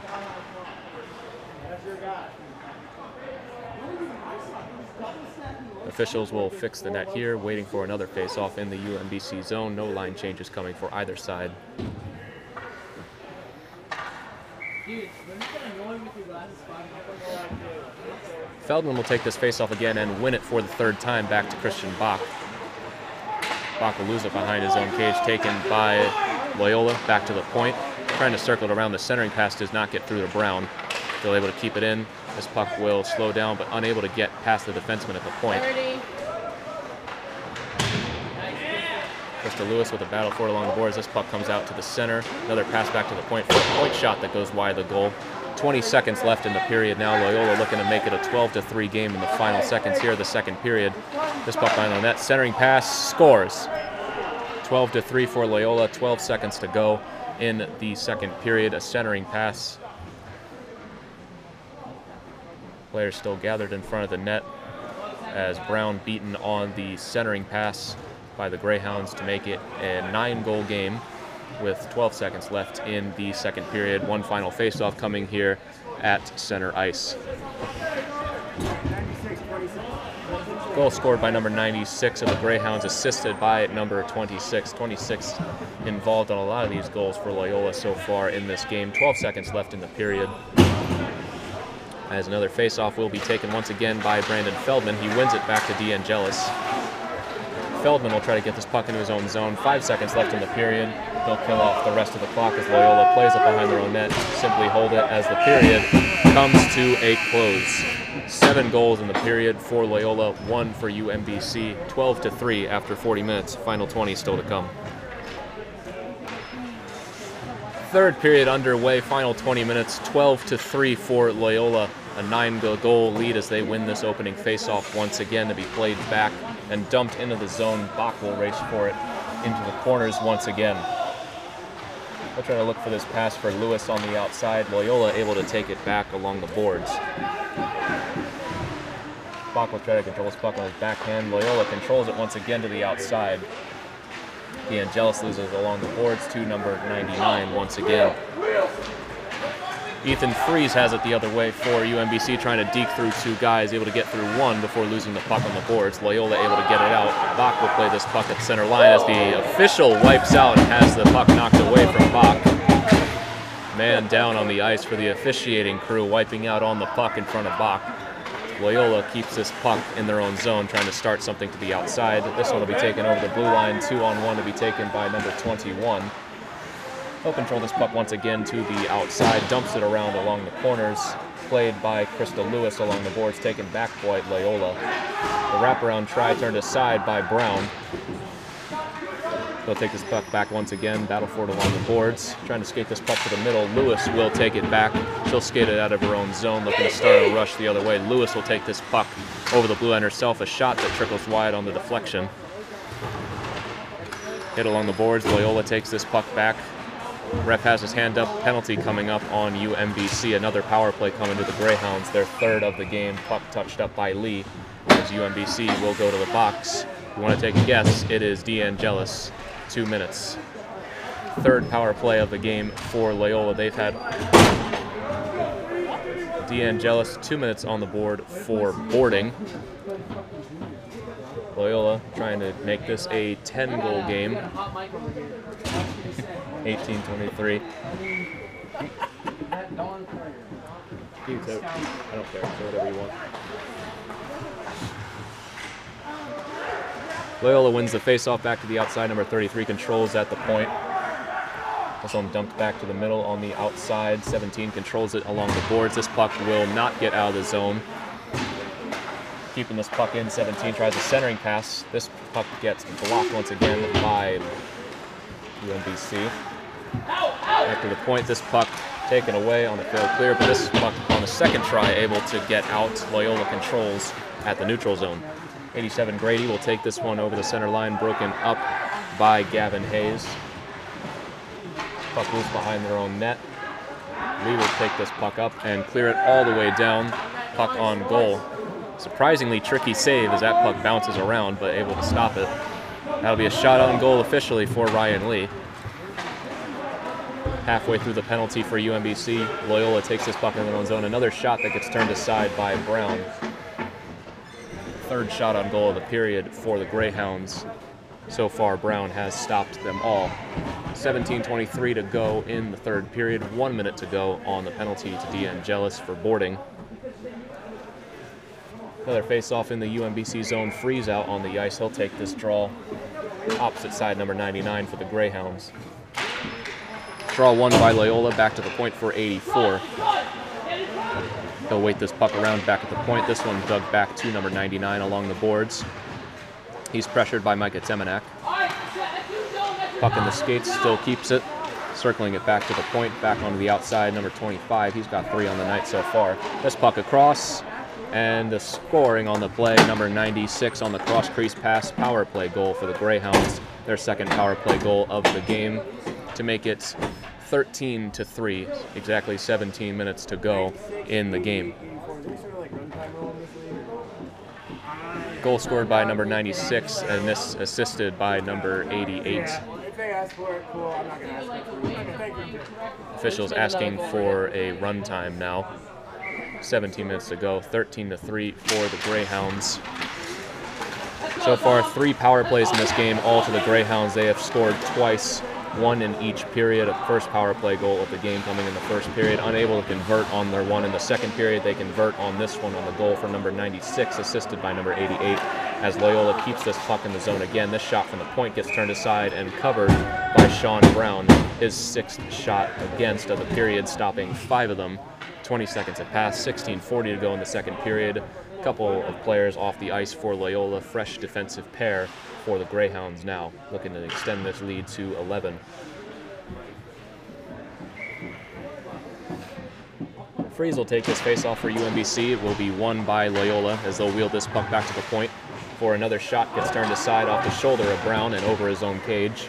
Officials will fix the net here, waiting for another face-off in the UMBC zone. No line changes coming for either side. Feldman will take this faceoff again and win it for the third time back to Christian Bach. Bach will lose it behind his own cage, taken by Loyola back to the point. Trying to circle it around the centering pass does not get through to Brown. Still able to keep it in. This puck will slow down, but unable to get past the defenseman at the point. 30. Krista Lewis with a battle for it along the boards. This puck comes out to the center. Another pass back to the point for a point shot that goes wide of the goal. 20 seconds left in the period now. Loyola looking to make it a 12 to 3 game in the final seconds here of the second period. This puck behind the net, centering pass, scores. 12 to 3 for Loyola. 12 seconds to go in the second period. A centering pass. Players still gathered in front of the net as Brown beaten on the centering pass by the Greyhounds to make it a nine goal game with 12 seconds left in the second period. One final faceoff coming here at center ice. Goal scored by number 96 of the Greyhounds, assisted by number 26. 26 involved on a lot of these goals for Loyola so far in this game. 12 seconds left in the period. As another faceoff will be taken once again by Brandon Feldman. He wins it back to DeAngelis. Feldman will try to get this puck into his own zone. Five seconds left in the period. He'll kill off the rest of the clock as Loyola plays it behind their own net. Simply hold it as the period comes to a close. Seven goals in the period for Loyola, one for UMBC. 12 to 3 after 40 minutes. Final 20 still to come. Third period underway, final 20 minutes, 12 to 3 for Loyola. A nine goal lead as they win this opening faceoff once again to be played back and dumped into the zone. Bach will race for it into the corners once again. They'll try to look for this pass for Lewis on the outside. Loyola able to take it back along the boards. Bach will try to control his puck on his backhand. Loyola controls it once again to the outside. DeAngelis loses along the boards to number 99 once again. Ethan Freeze has it the other way for UMBC, trying to deke through two guys, able to get through one before losing the puck on the boards. Loyola able to get it out. Bach will play this puck at center line as the official wipes out and has the puck knocked away from Bach. Man down on the ice for the officiating crew, wiping out on the puck in front of Bach. Loyola keeps this puck in their own zone, trying to start something to the outside. This one will be taken over the blue line, two on one to be taken by number 21. He'll control this puck once again to the outside, dumps it around along the corners, played by Krista Lewis along the boards, taken back by Loyola. The wraparound try turned aside by Brown. He'll take this puck back once again, Battleford along the boards, trying to skate this puck to the middle. Lewis will take it back. She'll skate it out of her own zone, looking to start a rush the other way. Lewis will take this puck over the blue line herself, a shot that trickles wide on the deflection. Hit along the boards, Loyola takes this puck back. Ref has his hand up, penalty coming up on UMBC. Another power play coming to the Greyhounds, their third of the game. Puck touched up by Lee as UMBC will go to the box. If you want to take a guess, it is DeAngelis two minutes. Third power play of the game for Loyola. They've had DeAngelis two minutes on the board for boarding. Loyola trying to make this a 10 goal game. 18 23. You. I don't care. Whatever you want. Loyola wins the faceoff back to the outside. Number 33 controls at the point. One dumped back to the middle on the outside. 17 controls it along the boards. This puck will not get out of the zone. Keeping this puck in. 17 tries a centering pass. This puck gets blocked once again by UMBC. Back to the point. This puck taken away on the failed clear, but this puck on the second try able to get out. Loyola controls at the neutral zone. 87 Grady will take this one over the center line, broken up by Gavin Hayes. Puck loose behind their own net. Lee will take this puck up and clear it all the way down. Puck on goal. Surprisingly tricky save as that puck bounces around, but able to stop it. That'll be a shot on goal officially for Ryan Lee. Halfway through the penalty for UMBC, Loyola takes this puck in their own zone. Another shot that gets turned aside by Brown third shot on goal of the period for the Greyhounds. So far, Brown has stopped them all. 17:23 to go in the third period. One minute to go on the penalty to DeAngelis for boarding. Another face-off in the UMBC zone. Freeze out on the ice. He'll take this draw. Opposite side, number 99 for the Greyhounds. Draw one by Loyola. Back to the point for 84. He'll wait this puck around back at the point. This one dug back to number 99 along the boards. He's pressured by Micah Temenak. Puck in the skates, still keeps it. Circling it back to the point, back onto the outside, number 25. He's got three on the night so far. This puck across, and the scoring on the play, number 96 on the cross crease pass, power play goal for the Greyhounds. Their second power play goal of the game to make it 13 to 3, exactly 17 minutes to go in the game. Goal scored by number 96, and this assisted by number 88. If they ask for it, cool. I'm not gonna ask for it. Thank you. Officials asking for a runtime now. 17 minutes to go, 13 to 3 for the Greyhounds. So far, three power plays in this game, all to the Greyhounds. They have scored twice, one in each period. A first power play goal of the game coming in the first period. Unable to convert on their one in the second period. They convert on this one on the goal for number 96, assisted by number 88. As Loyola keeps this puck in the zone again, this shot from the point gets turned aside and covered by Sean Brown. His sixth shot against of the period, stopping five of them 20 seconds have passed, 16:40 to go in the second period. Couple of players off the ice for Loyola, fresh defensive pair for the Greyhounds now, looking to extend this lead to 11. Freeze will take this face-off for UMBC. It will be won by Loyola as they'll wheel this puck back to the point. For another shot gets turned aside off the shoulder of Brown and over his own cage.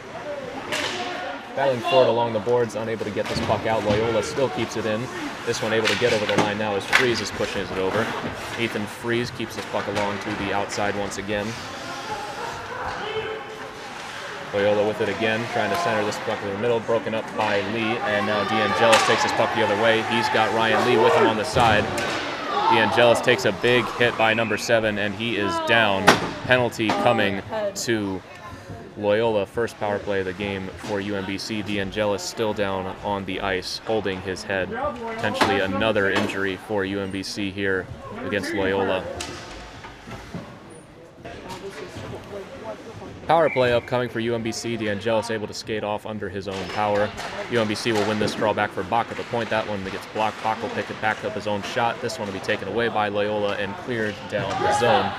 Battling for it along the boards, unable to get this puck out. Loyola still keeps it in. This one able to get over the line now as Freeze is pushing it over. Ethan Freeze keeps this puck along to the outside once again. Loyola with it again, trying to center this puck in the middle, broken up by Lee, and now DeAngelis takes this puck the other way. He's got Ryan Lee with him on the side. DeAngelis takes a big hit by number seven, and he is down. Penalty coming to Loyola, first power play of the game for UMBC. DeAngelis still down on the ice, holding his head. Potentially another injury for UMBC here against Loyola. Power play upcoming for UMBC. DeAngelis able to skate off under his own power. UMBC will win this draw back for Bach at the point. That one gets blocked. Bach will pick it back up his own shot. This one will be taken away by Loyola and cleared down the zone.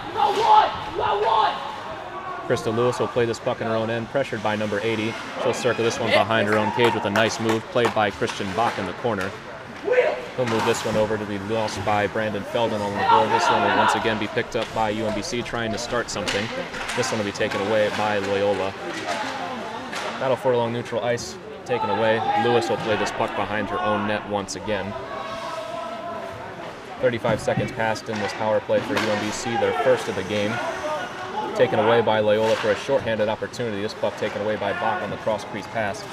Krista Lewis will play this puck in her own end, pressured by number 80. She'll circle this one behind her own cage with a nice move, played by Christian Bach in the corner. He'll move this one over to be lost by Brandon Feldman on the board. This one will once again be picked up by UMBC trying to start something. This one will be taken away by Loyola. Battle for along neutral ice, taken away. Lewis will play this puck behind her own net once again. 35 seconds passed in this power play for UMBC, their first of the game. Taken away by Loyola for a shorthanded opportunity. This puck taken away by Bach on the cross crease pass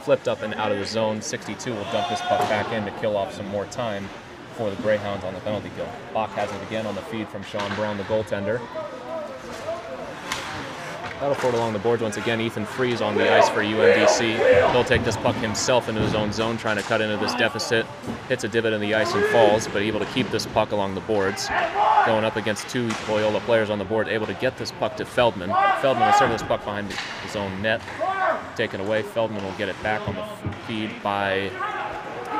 flipped up and out of the zone. 62 will dump this puck back in to kill off some more time for the Greyhounds on the penalty kill. Bach has it again on the feed from Sean Brown, the goaltender. Battle for it along the boards once again. Ethan Freeze on the ice for UMBC. He'll take this puck himself into his own zone, trying to cut into this deficit. Hits a divot in the ice and falls, but able to keep this puck along the boards. Going up against two Loyola players on the board, able to get this puck to Feldman. Feldman will serve this puck behind his own net. Taken away. Feldman will get it back on the feed by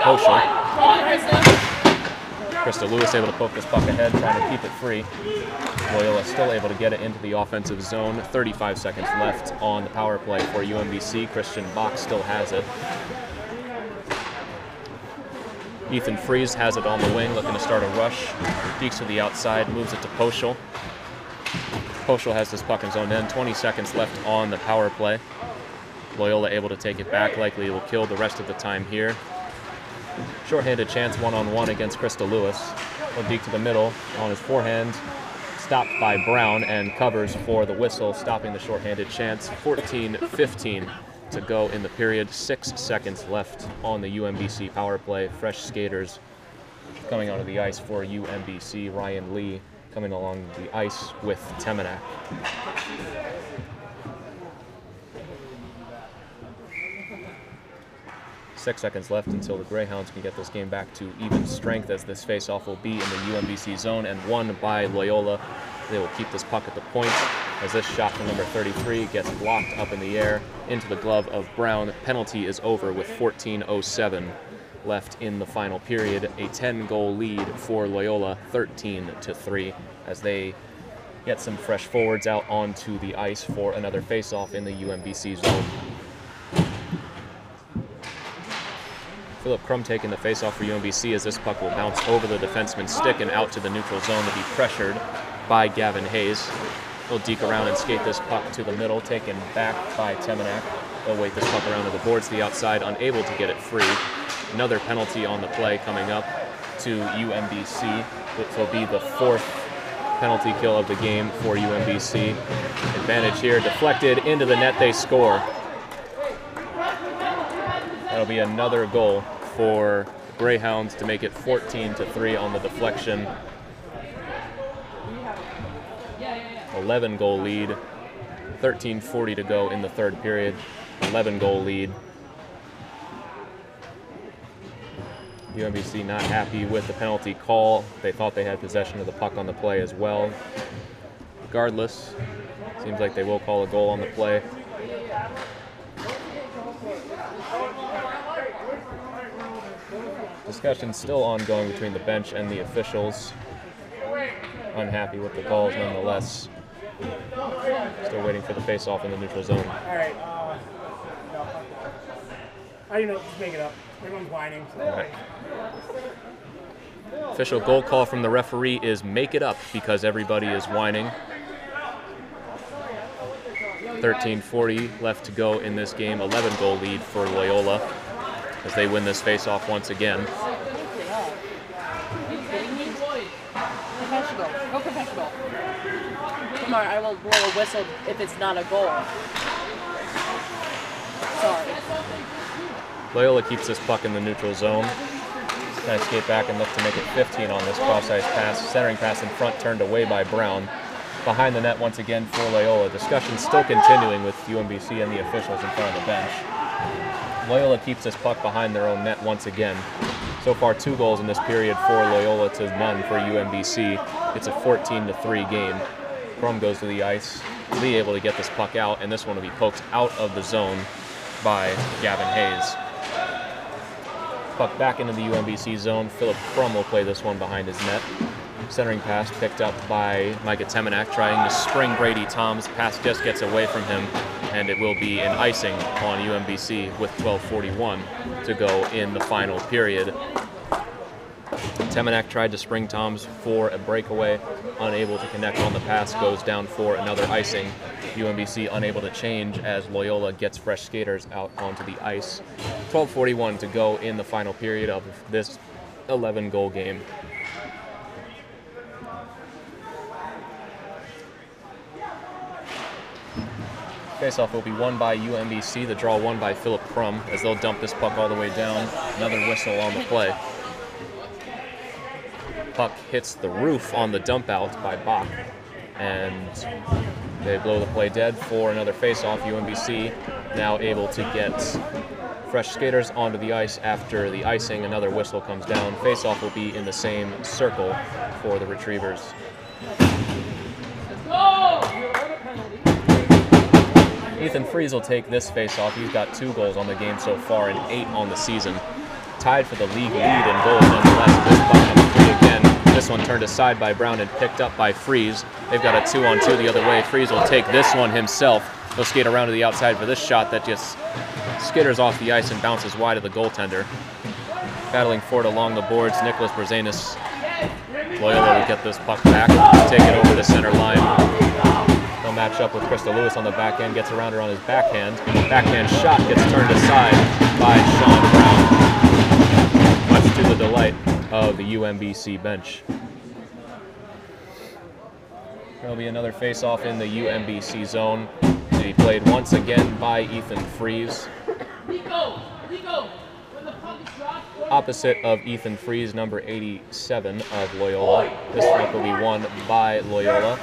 Poschel. Krista Lewis able to poke this puck ahead, trying to keep it free. Loyola still able to get it into the offensive zone. 35 seconds left on the power play for UMBC. Christian Bach still has it. Ethan Freeze has it on the wing, looking to start a rush. Peeks to the outside, moves it to Poschel. Poschel has this puck in his own end. 20 seconds left on the power play. Loyola able to take it back, likely will kill the rest of the time here. Shorthanded chance one-on-one against Krista Lewis. Will to the middle on his forehand, stopped by Brown and covers for the whistle, stopping the shorthanded chance. 14-15 to go in the period. Six seconds left on the UMBC power play. Fresh skaters coming onto the ice for UMBC. Ryan Lee coming along the ice with Temenak. Six seconds left until the Greyhounds can get this game back to even strength as this face-off will be in the UMBC zone and won by Loyola. They will keep this puck at the point as this shot from number 33 gets blocked up in the air into the glove of Brown. Penalty is over with 14.07 left in the final period. A 10-goal lead for Loyola, 13 to 3, as they get some fresh forwards out onto the ice for another face-off in the UMBC zone. Philip Crum taking the face-off for UMBC as this puck will bounce over the defenseman's stick and out to the neutral zone to be pressured by Gavin Hayes. He'll deke around and skate this puck to the middle, taken back by Temenak. He'll wait this puck around to the boards to the outside, unable to get it free. Another penalty on the play coming up to UMBC, which will be the fourth penalty kill of the game for UMBC. Advantage here, deflected into the net, they score. That'll be another goal for Greyhounds to make it 14 to 3 on the deflection. 11 goal lead, 13:40 to go in the third period. 11 goal lead. UMBC not happy with the penalty call. They thought they had possession of the puck on the play as well. Regardless, seems like they will call a goal on the play. Discussion still ongoing between the bench and the officials. Unhappy with the calls nonetheless. Still waiting for the face-off in the neutral zone. All right. Uh. I don't know. Just make it up. Everyone's whining. So. Right. Official goal call from the referee is make it up because everybody is whining. 13:40 left to go in this game. 11 goal lead for Loyola as they win this face-off once again. Professional. Go professional. Tomorrow I will blow a whistle if it's not a goal. Sorry. Loyola keeps this puck in the neutral zone. Kind of skate back and look to make it 15 on this cross-ice pass. Centering pass in front turned away by Brown. Behind the net once again for Loyola. Discussion still continuing with UMBC and the officials in front of the bench. Loyola keeps this puck behind their own net once again. So far, two goals in this period for Loyola to none for UMBC. It's a 14 to 3 game. Crum goes to the ice. Lee able to get this puck out, and this one will be poked out of the zone by Gavin Hayes. Puck back into the UMBC zone. Philip Crum will play this one behind his net. Centering pass picked up by Micah Temenak, trying to spring Brady Toms. Pass just gets away from him, and it will be an icing on UMBC with 12:41 to go in the final period. Temenak tried to spring Toms for a breakaway, unable to connect on the pass, goes down for another icing. UMBC unable to change as Loyola gets fresh skaters out onto the ice. 12:41 to go in the final period of this 11 goal game. Faceoff will be won by UMBC. The draw won by Philip Crum as they'll dump this puck all the way down. Another whistle on the play. Puck hits the roof on the dump out by Bach. And they blow the play dead for another faceoff. UMBC now able to get fresh skaters onto the ice after the icing. Another whistle comes down. Faceoff will be in the same circle for the Retrievers. Ethan Freeze will take this face-off. He's got two goals on the game so far and eight on the season. Tied for the league lead in goals nonetheless. Free again. This one turned aside by Brown and picked up by Freeze. They've got a two-on-two the other way. Freeze will take this one himself. He'll skate around to the outside for this shot that just skitters off the ice and bounces wide of the goaltender. Battling for it along the boards, Nicholas Brzezinus. Loyola will get this puck back, take it over the center line. Match up with Krista Lewis on the back end, gets around her on his backhand. Backhand shot gets turned aside by Sean Brown, much to the delight of the UMBC bench. There'll be another face-off in the UMBC zone to be played once again by Ethan Freeze. Opposite of Ethan Freeze, number 87 of Loyola. This one will be won by Loyola.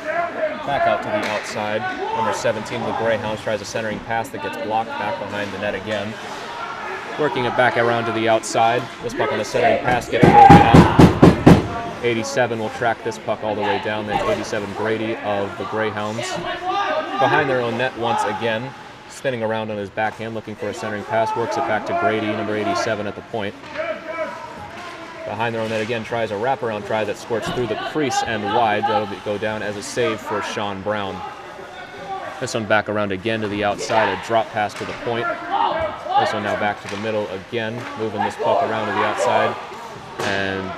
Back out to the outside. Number 17 of the Greyhounds tries a centering pass that gets blocked back behind the net again. Working it back around to the outside. This puck on the centering pass gets broken out. 87 will track this puck all the way down. Then 87 Grady of the Greyhounds. Behind their own net once again. Spinning around on his backhand, looking for a centering pass. Works it back to Grady, number 87 at the point. Behind their own net again, tries a wraparound try that squirts through the crease and wide. That'll go down as a save for Sean Brown. This one back around again to the outside, a drop pass to the point. This one now back to the middle again, moving this puck around to the outside. And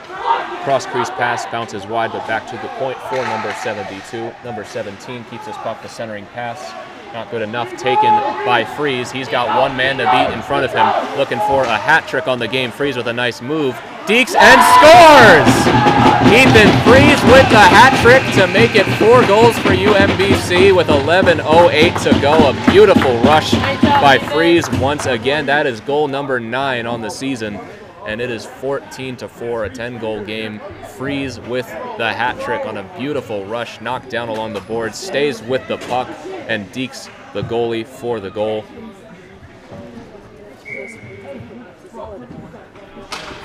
cross crease pass bounces wide, but back to the point for number 72. Number 17 keeps this puck the centering pass. Not good enough, taken by Freeze. He's got one man to beat in front of him, looking for a hat trick on the game. Freeze with a nice move. Dekes and scores! Ethan Freeze with the hat trick to make it four goals for UMBC with 11.08 to go. A beautiful rush by Freeze once again. That is goal number nine on the season and it is 14 to 4, a 10 goal game. Freeze with the hat trick on a beautiful rush, knocked down along the board, stays with the puck, and Dekes the goalie for the goal.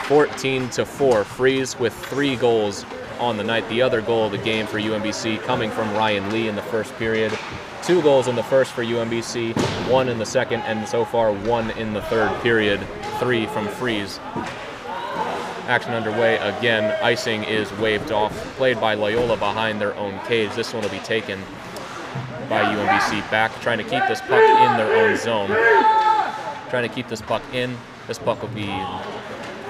14 to 4. Freeze with three goals on the night. The other goal of the game for UMBC coming from Ryan Lee in the first period. Two goals in the first for UMBC, one in the second, and so far one in the third period. Three from Freeze. Action underway again. Icing is waved off. Played by Loyola behind their own cage. This one will be taken by UMBC back, trying to keep this puck in their own zone. Trying to keep this puck in. This puck will be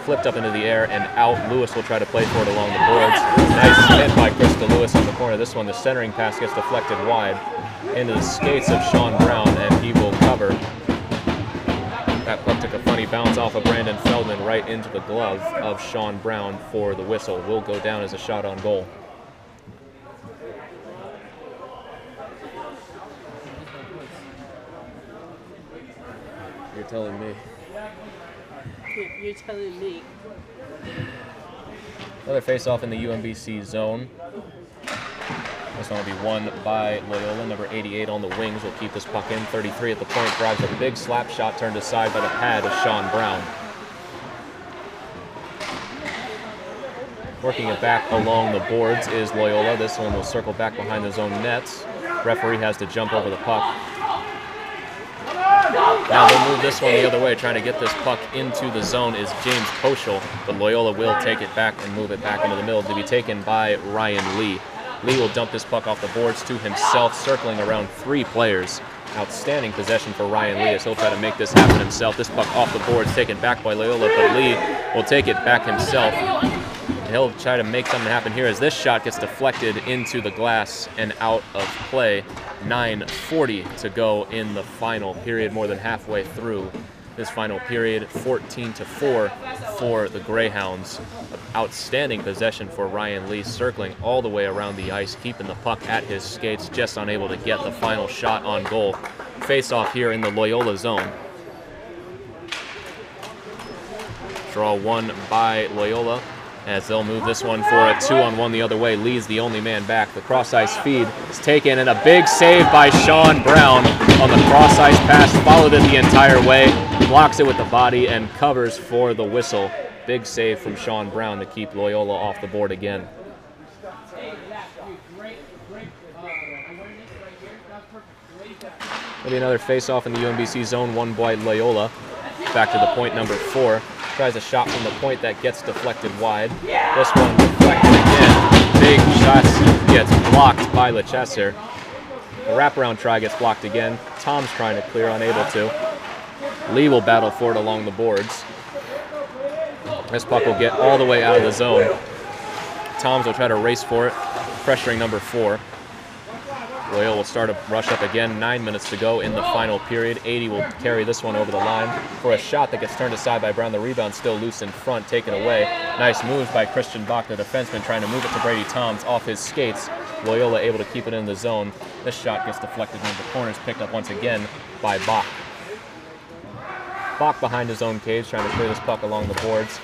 flipped up into the air and out. Lewis will try to play for it along the boards. Nice hit by Krista Lewis in the corner. This one, the centering pass gets deflected wide into the skates of Sean Brown, and he will cover. That puck took a funny bounce off of Brandon Feldman right into the glove of Sean Brown for the whistle. Will go down as a shot on goal. You're telling me. You're telling me. Another face-off in the UMBC zone. This one will be won by Loyola. Number 88 on the wings will keep this puck in. 33 at the point drives a big slap shot turned aside by the pad of Sean Brown. Working it back along the boards is Loyola. This one will circle back behind the zone nets. Referee has to jump over the puck. Now they'll move this one the other way, trying to get this puck into the zone is James Poschel, but Loyola will take it back and move it back into the middle to be taken by Ryan Lee. Lee will dump this puck off the boards to himself, circling around three players. Outstanding possession for Ryan Lee as he'll try to make this happen himself. This puck off the boards, taken back by Loyola, but Lee will take it back himself. He'll try to make something happen here as this shot gets deflected into the glass and out of play. 9.40 to go in the final period, more than halfway through this final period. 14 to 4 for the Greyhounds. Outstanding possession for Ryan Lee, circling all the way around the ice, keeping the puck at his skates, just unable to get the final shot on goal. Face off here in the Loyola zone. Draw one by Loyola as they'll move this one for a two on one the other way. Lee's the only man back. The cross ice feed is taken and a big save by Sean Brown on the cross ice pass. Followed it the entire way, blocks it with the body and covers for the whistle. Big save from Sean Brown to keep Loyola off the board again. Maybe another face off in the UMBC zone, one by Loyola. Back to the point number four. Tries a shot from the point that gets deflected wide. This one deflected again. Big shot gets blocked by LeChesser. The wraparound try gets blocked again. Tom's trying to clear, unable to. Lee will battle for it along the boards. This puck will get all the way out of the zone. Toms will try to race for it, pressuring number four. Loyola will start a rush up again. Nine minutes to go in the final period. 80 will carry this one over the line for a shot that gets turned aside by Brown. The rebound still loose in front, taken away. Nice move by Christian Bach, the defenseman, trying to move it to Brady Toms off his skates. Loyola able to keep it in the zone. This shot gets deflected into the corners, picked up once again by Bach. Bach behind his own cage, trying to clear this puck along the boards.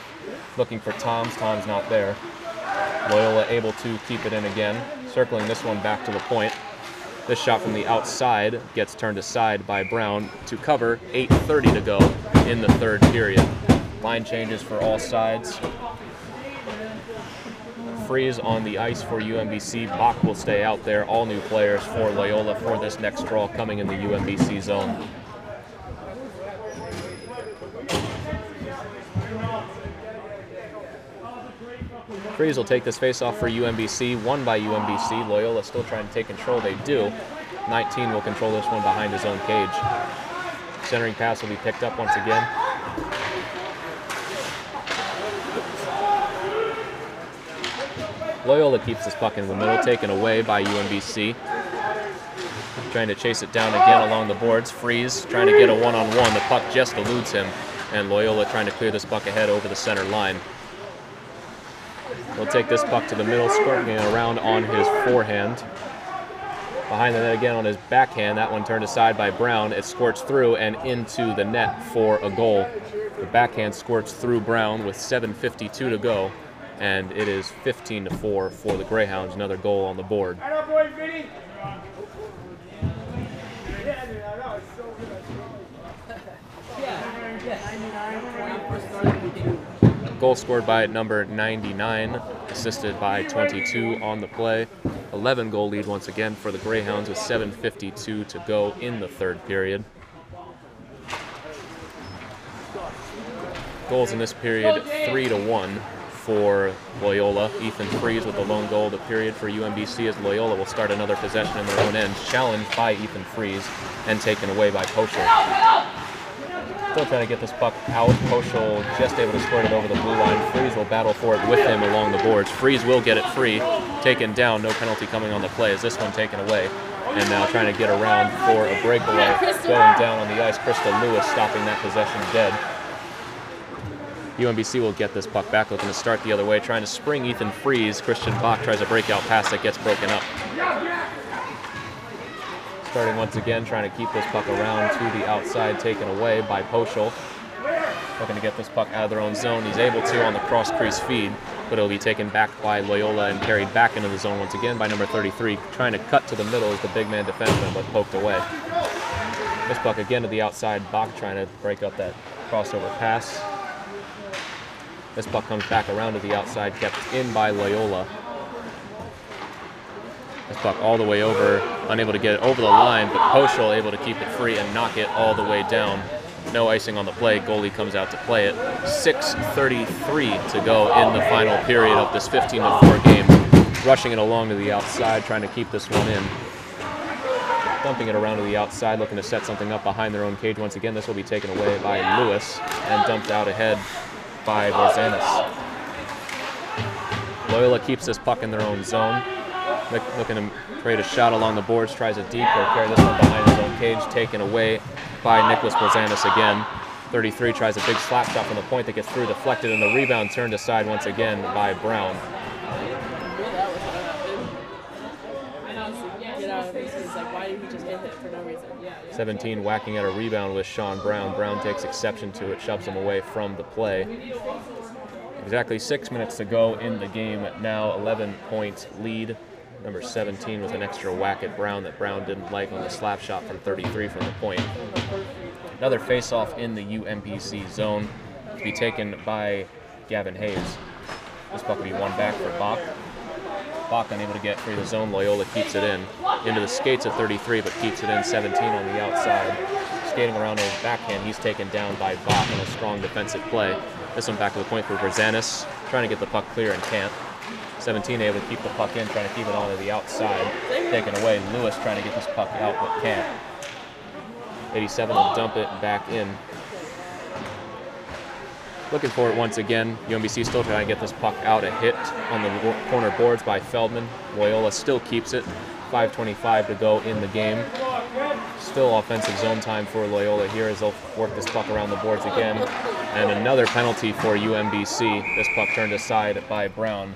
Looking for Toms. Tom's not there. Loyola able to keep it in again, circling this one back to the point. This shot from the outside gets turned aside by Brown to cover. 8.30 to go in the third period. Line changes for all sides. Freeze on the ice for UMBC. Bach will stay out there. All new players for Loyola for this next draw coming in the UMBC zone. Freeze will take this face off for UMBC. Won by UMBC. Loyola still trying to take control. They do. 19 will control this one behind his own cage. Centering pass will be picked up once again. Loyola keeps this puck in the middle, taken away by UMBC. Trying to chase it down again along the boards. Freeze trying to get a one-on-one. -on -one. The puck just eludes him, and Loyola trying to clear this puck ahead over the center line. He'll take this puck to the middle, squirting it around on his forehand. Behind the net again on his backhand. That one turned aside by Brown. It squirts through and into the net for a goal. The backhand squirts through Brown with 7.52 to go and it is 15 to 4 for the Greyhounds. Another goal on the board. Goal scored by number 99, assisted by 22 on the play. 11 goal lead once again for the Greyhounds with 7.52 to go in the third period. Goals in this period, 3 to 1 for Loyola. Ethan Freeze with the lone goal of the period for UMBC as Loyola will start another possession in their own end. Challenged by Ethan Freeze and taken away by Poschel. Still trying to get this puck out. Poschel just able to squirt it over the blue line. Freeze will battle for it with him along the boards. Freeze will get it free. Taken down. No penalty coming on the play Is this one taken away. And now trying to get around for a breakaway. Going down on the ice. Krista Lewis stopping that possession dead. UMBC will get this puck back, looking to start the other way, trying to spring Ethan Freeze. Christian Bach tries a breakout pass that gets broken up. Starting once again, trying to keep this puck around to the outside, taken away by Poschel. Looking to get this puck out of their own zone. He's able to on the cross crease feed, but it'll be taken back by Loyola and carried back into the zone once again by number 33. Trying to cut to the middle as the big man defenseman, but poked away. This puck again to the outside. Bach trying to break up that crossover pass. This puck comes back around to the outside, kept in by Loyola. This puck all the way over, unable to get it over the line, but Poschel able to keep it free and knock it all the way down. No icing on the play. Goalie comes out to play it. 6.33 to go in the final period of this 15 4 game. Rushing it along to the outside, trying to keep this one in. Dumping it around to the outside, looking to set something up behind their own cage once again. This will be taken away by Lewis and dumped out ahead by Rosanis. Loyola keeps this puck in their own zone. Looking to create a shot along the boards, tries a deep or carry this one behind his own cage, taken away by Nicholas Bozanis again. 33 tries a big slap shot from the point that gets through, deflected, and the rebound turned aside once again by Brown. 17 whacking at a rebound with Sean Brown. Brown takes exception to it, shoves him away from the play. Exactly six minutes to go in the game. Now 11 point lead. Number 17 with an extra whack at Brown that Brown didn't like on the slap shot from 33 from the point. Another face-off in the UMBC zone to be taken by Gavin Hayes. This puck will be one back for Bach. Bach unable to get through the zone. Loyola keeps it in. Into the skates of 33, but keeps it in 17 on the outside. Skating around his backhand, he's taken down by Bach on a strong defensive play. This one back to the point for Berzanis, trying to get the puck clear and can't. 17 able to keep the puck in, trying to keep it onto the outside. Taken away. Lewis trying to get this puck out, but can't. 87 will dump it back in. Looking for it once again. UMBC still trying to get this puck out. A hit on the corner boards by Feldman. Loyola still keeps it. 5.25 to go in the game. Still offensive zone time for Loyola here as they'll work this puck around the boards again. And another penalty for UMBC. This puck turned aside by Brown.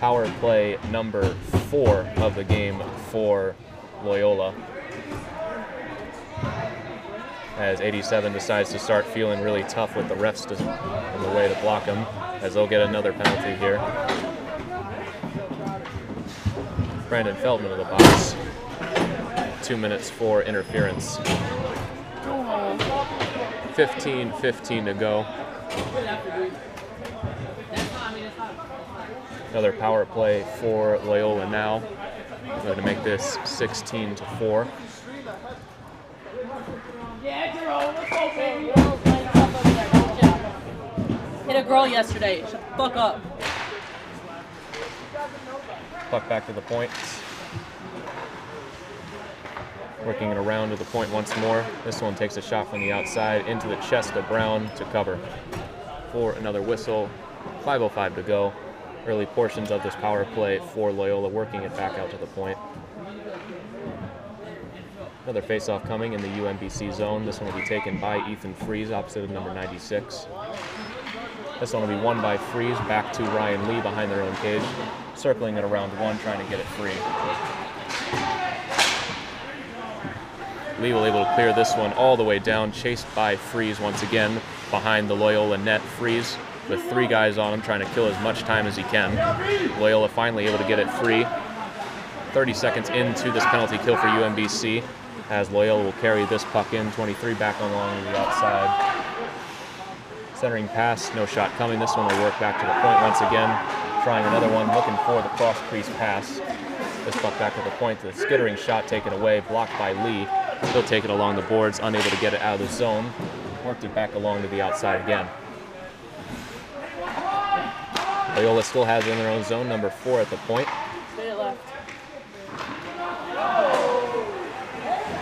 Power play number four of the game for Loyola as 87 decides to start feeling really tough with the refs in the way to block him, as they'll get another penalty here. Brandon Feldman of the box. two minutes for interference. 15 15 to go. Another power play for Loyola now. Going to make this 16 to 4. Hit a girl yesterday. Shut the fuck up. Puck back to the point. Working it around to the point once more. This one takes a shot from the outside into the chest of Brown to cover. For another whistle. 5.05 to go. Early portions of this power play for Loyola working it back out to the point. Another face-off coming in the UMBC zone. This one will be taken by Ethan Freeze, opposite of number 96. This one will be won by Freeze, back to Ryan Lee behind their own cage, circling it around one, trying to get it free. Lee will able to clear this one all the way down, chased by Freeze once again behind the Loyola net. Freeze with three guys on him, trying to kill as much time as he can. Loyola finally able to get it free. 30 seconds into this penalty kill for UMBC, as Loyola will carry this puck in. 23 back along the outside. Centering pass, no shot coming. This one will work back to the point once again. Trying another one, looking for the cross crease pass. This puck back to the point. The skittering shot taken away, blocked by Lee. He'll take it along the boards, unable to get it out of the zone. Worked it back along to the outside again. Loyola still has it in their own zone, number four at the point. Stay left.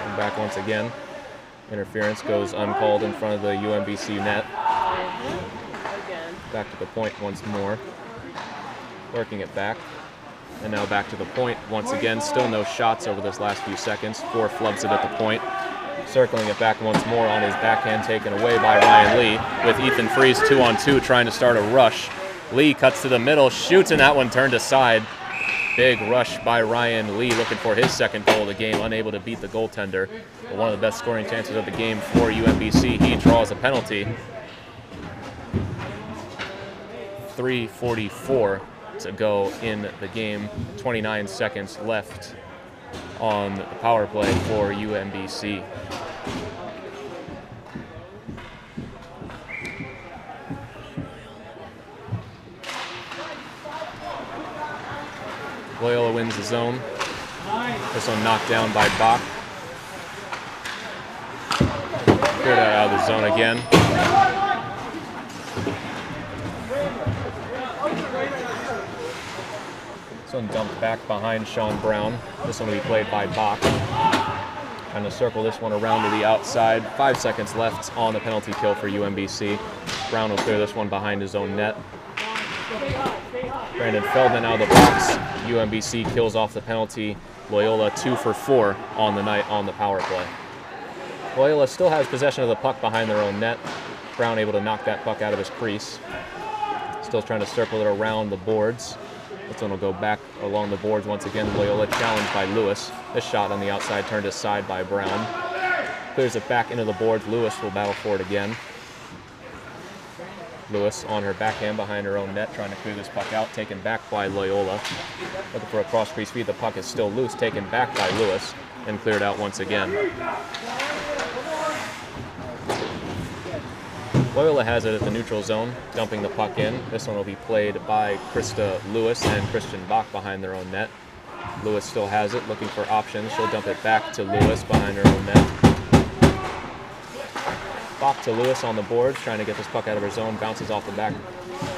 And back once again. Interference goes uncalled in front of the UMBC net. Again. Back to the point once more. Working it back. And now back to the point once again. Still no shots over this last few seconds. Four flubs it at the point. Circling it back once more on his backhand taken away by Ryan Lee. With Ethan Freeze two on two trying to start a rush. Lee cuts to the middle, shoots, and that one turned aside. Big rush by Ryan Lee looking for his second goal of the game, unable to beat the goaltender. But one of the best scoring chances of the game for UMBC. He draws a penalty. 344 to go in the game. 29 seconds left on the power play for UMBC. Loyola wins the zone. This one knocked down by Bach. Cleared out of the zone again. This one dumped back behind Sean Brown. This one will be played by Bach. Trying to circle this one around to the outside. Five seconds left on the penalty kill for UMBC. Brown will clear this one behind his own net. Brandon Feldman out of the box. UMBC kills off the penalty. Loyola two for four on the night on the power play. Loyola still has possession of the puck behind their own net. Brown able to knock that puck out of his crease. Still trying to circle it around the boards. This one will go back along the boards once again. Loyola challenged by Lewis. This shot on the outside turned aside by Brown. Clears it back into the boards. Lewis will battle for it again. Lewis on her backhand behind her own net, trying to clear this puck out, taken back by Loyola. Looking for a cross crease feed. The puck is still loose, taken back by Lewis, and cleared out once again. Loyola has it at the neutral zone, dumping the puck in. This one will be played by Krista Lewis and Christian Bach behind their own net. Lewis still has it, looking for options. She'll dump it back to Lewis behind her own net. Bach to Lewis on the boards, trying to get this puck out of her zone, bounces off the back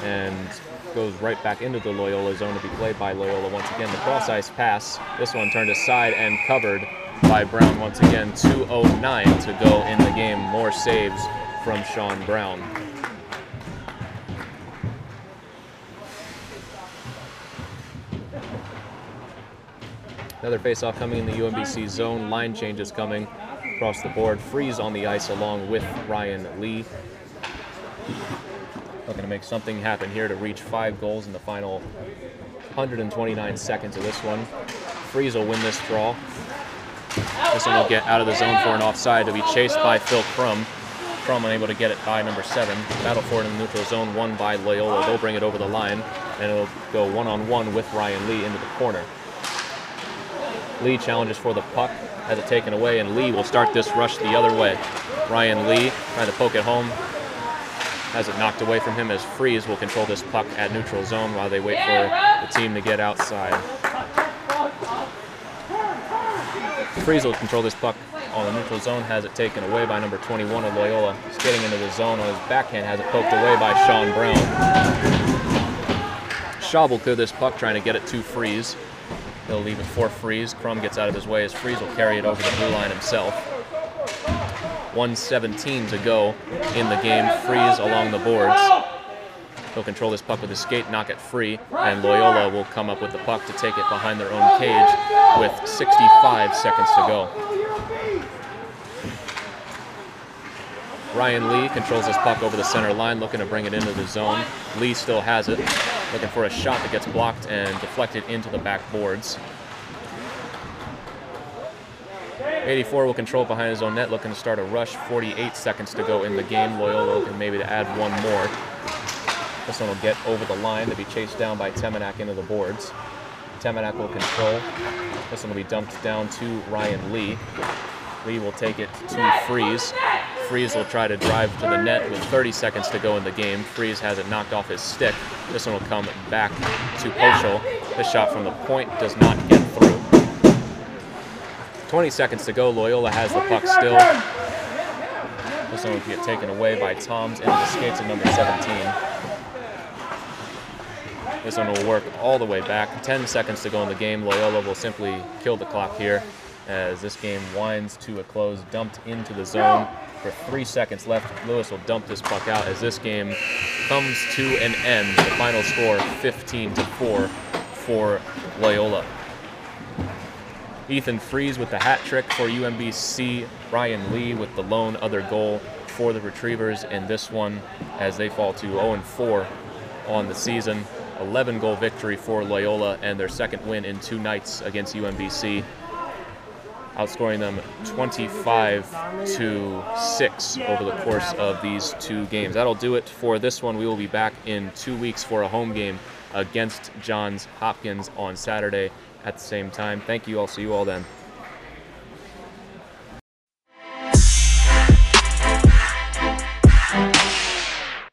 and goes right back into the Loyola zone to be played by Loyola once again. The cross ice pass. This one turned aside and covered by Brown once again. 2.09 to go in the game. More saves from Sean Brown. Another face-off coming in the UMBC zone. Line changes coming across the board. Freeze on the ice along with Ryan Lee. Looking to make something happen here to reach five goals in the final 129 seconds of this one. Freeze will win this draw. This one will get out of the zone for an offside to be chased by Phil Crum. Crum unable to get it by number seven. Battle for it in the neutral zone, won by Loyola. They'll bring it over the line, and it'll go one-on-one with Ryan Lee into the corner. Lee challenges for the puck, has it taken away, and Lee will start this rush the other way. Ryan Lee trying to poke it home, has it knocked away from him as Freeze will control this puck at neutral zone while they wait for the team to get outside. Freeze will control this puck on the neutral zone, has it taken away by number 21 of Loyola. Skating into the zone on his backhand, has it poked away by Sean Brown. Shaw will clear this puck, trying to get it to Freeze. He'll leave it for Freeze. Crum gets out of his way as Freeze will carry it over the blue line himself. 117 to go in the game. Freeze along the boards. He'll control this puck with his skate, knock it free, and Loyola will come up with the puck to take it behind their own cage with 65 seconds to go. Ryan Lee controls this puck over the center line, looking to bring it into the zone. Lee still has it, looking for a shot that gets blocked and deflected into the back boards. 84 will control behind his own net, looking to start a rush. 48 seconds to go in the game. Loyola looking maybe to add one more. This one will get over the line to be chased down by Temenak into the boards. Temenak will control. This one will be dumped down to Ryan Lee. Lee will take it to Freeze. Freeze will try to drive to the net with 30 seconds to go in the game. Freeze has it knocked off his stick. This one will come back to Poschel. This shot from the point does not get through. 20 seconds to go. Loyola has the puck still. This one will get taken away by Toms into the skates of number 17. This one will work all the way back. 10 seconds to go in the game. Loyola will simply kill the clock here as this game winds to a close, dumped into the zone. For three seconds left, Lewis will dump this puck out as this game comes to an end. The final score 15 to 4 for Loyola. Ethan Freeze with the hat trick for UMBC. Ryan Lee with the lone other goal for the Retrievers in this one as they fall to 0 4 on the season. 11 goal victory for Loyola and their second win in two nights against UMBC outscoring them 25 to 6 over the course of these two games. That'll do it for this one. We will be back in two weeks for a home game against Johns Hopkins on Saturday at the same time. Thank you. I'll see you all then.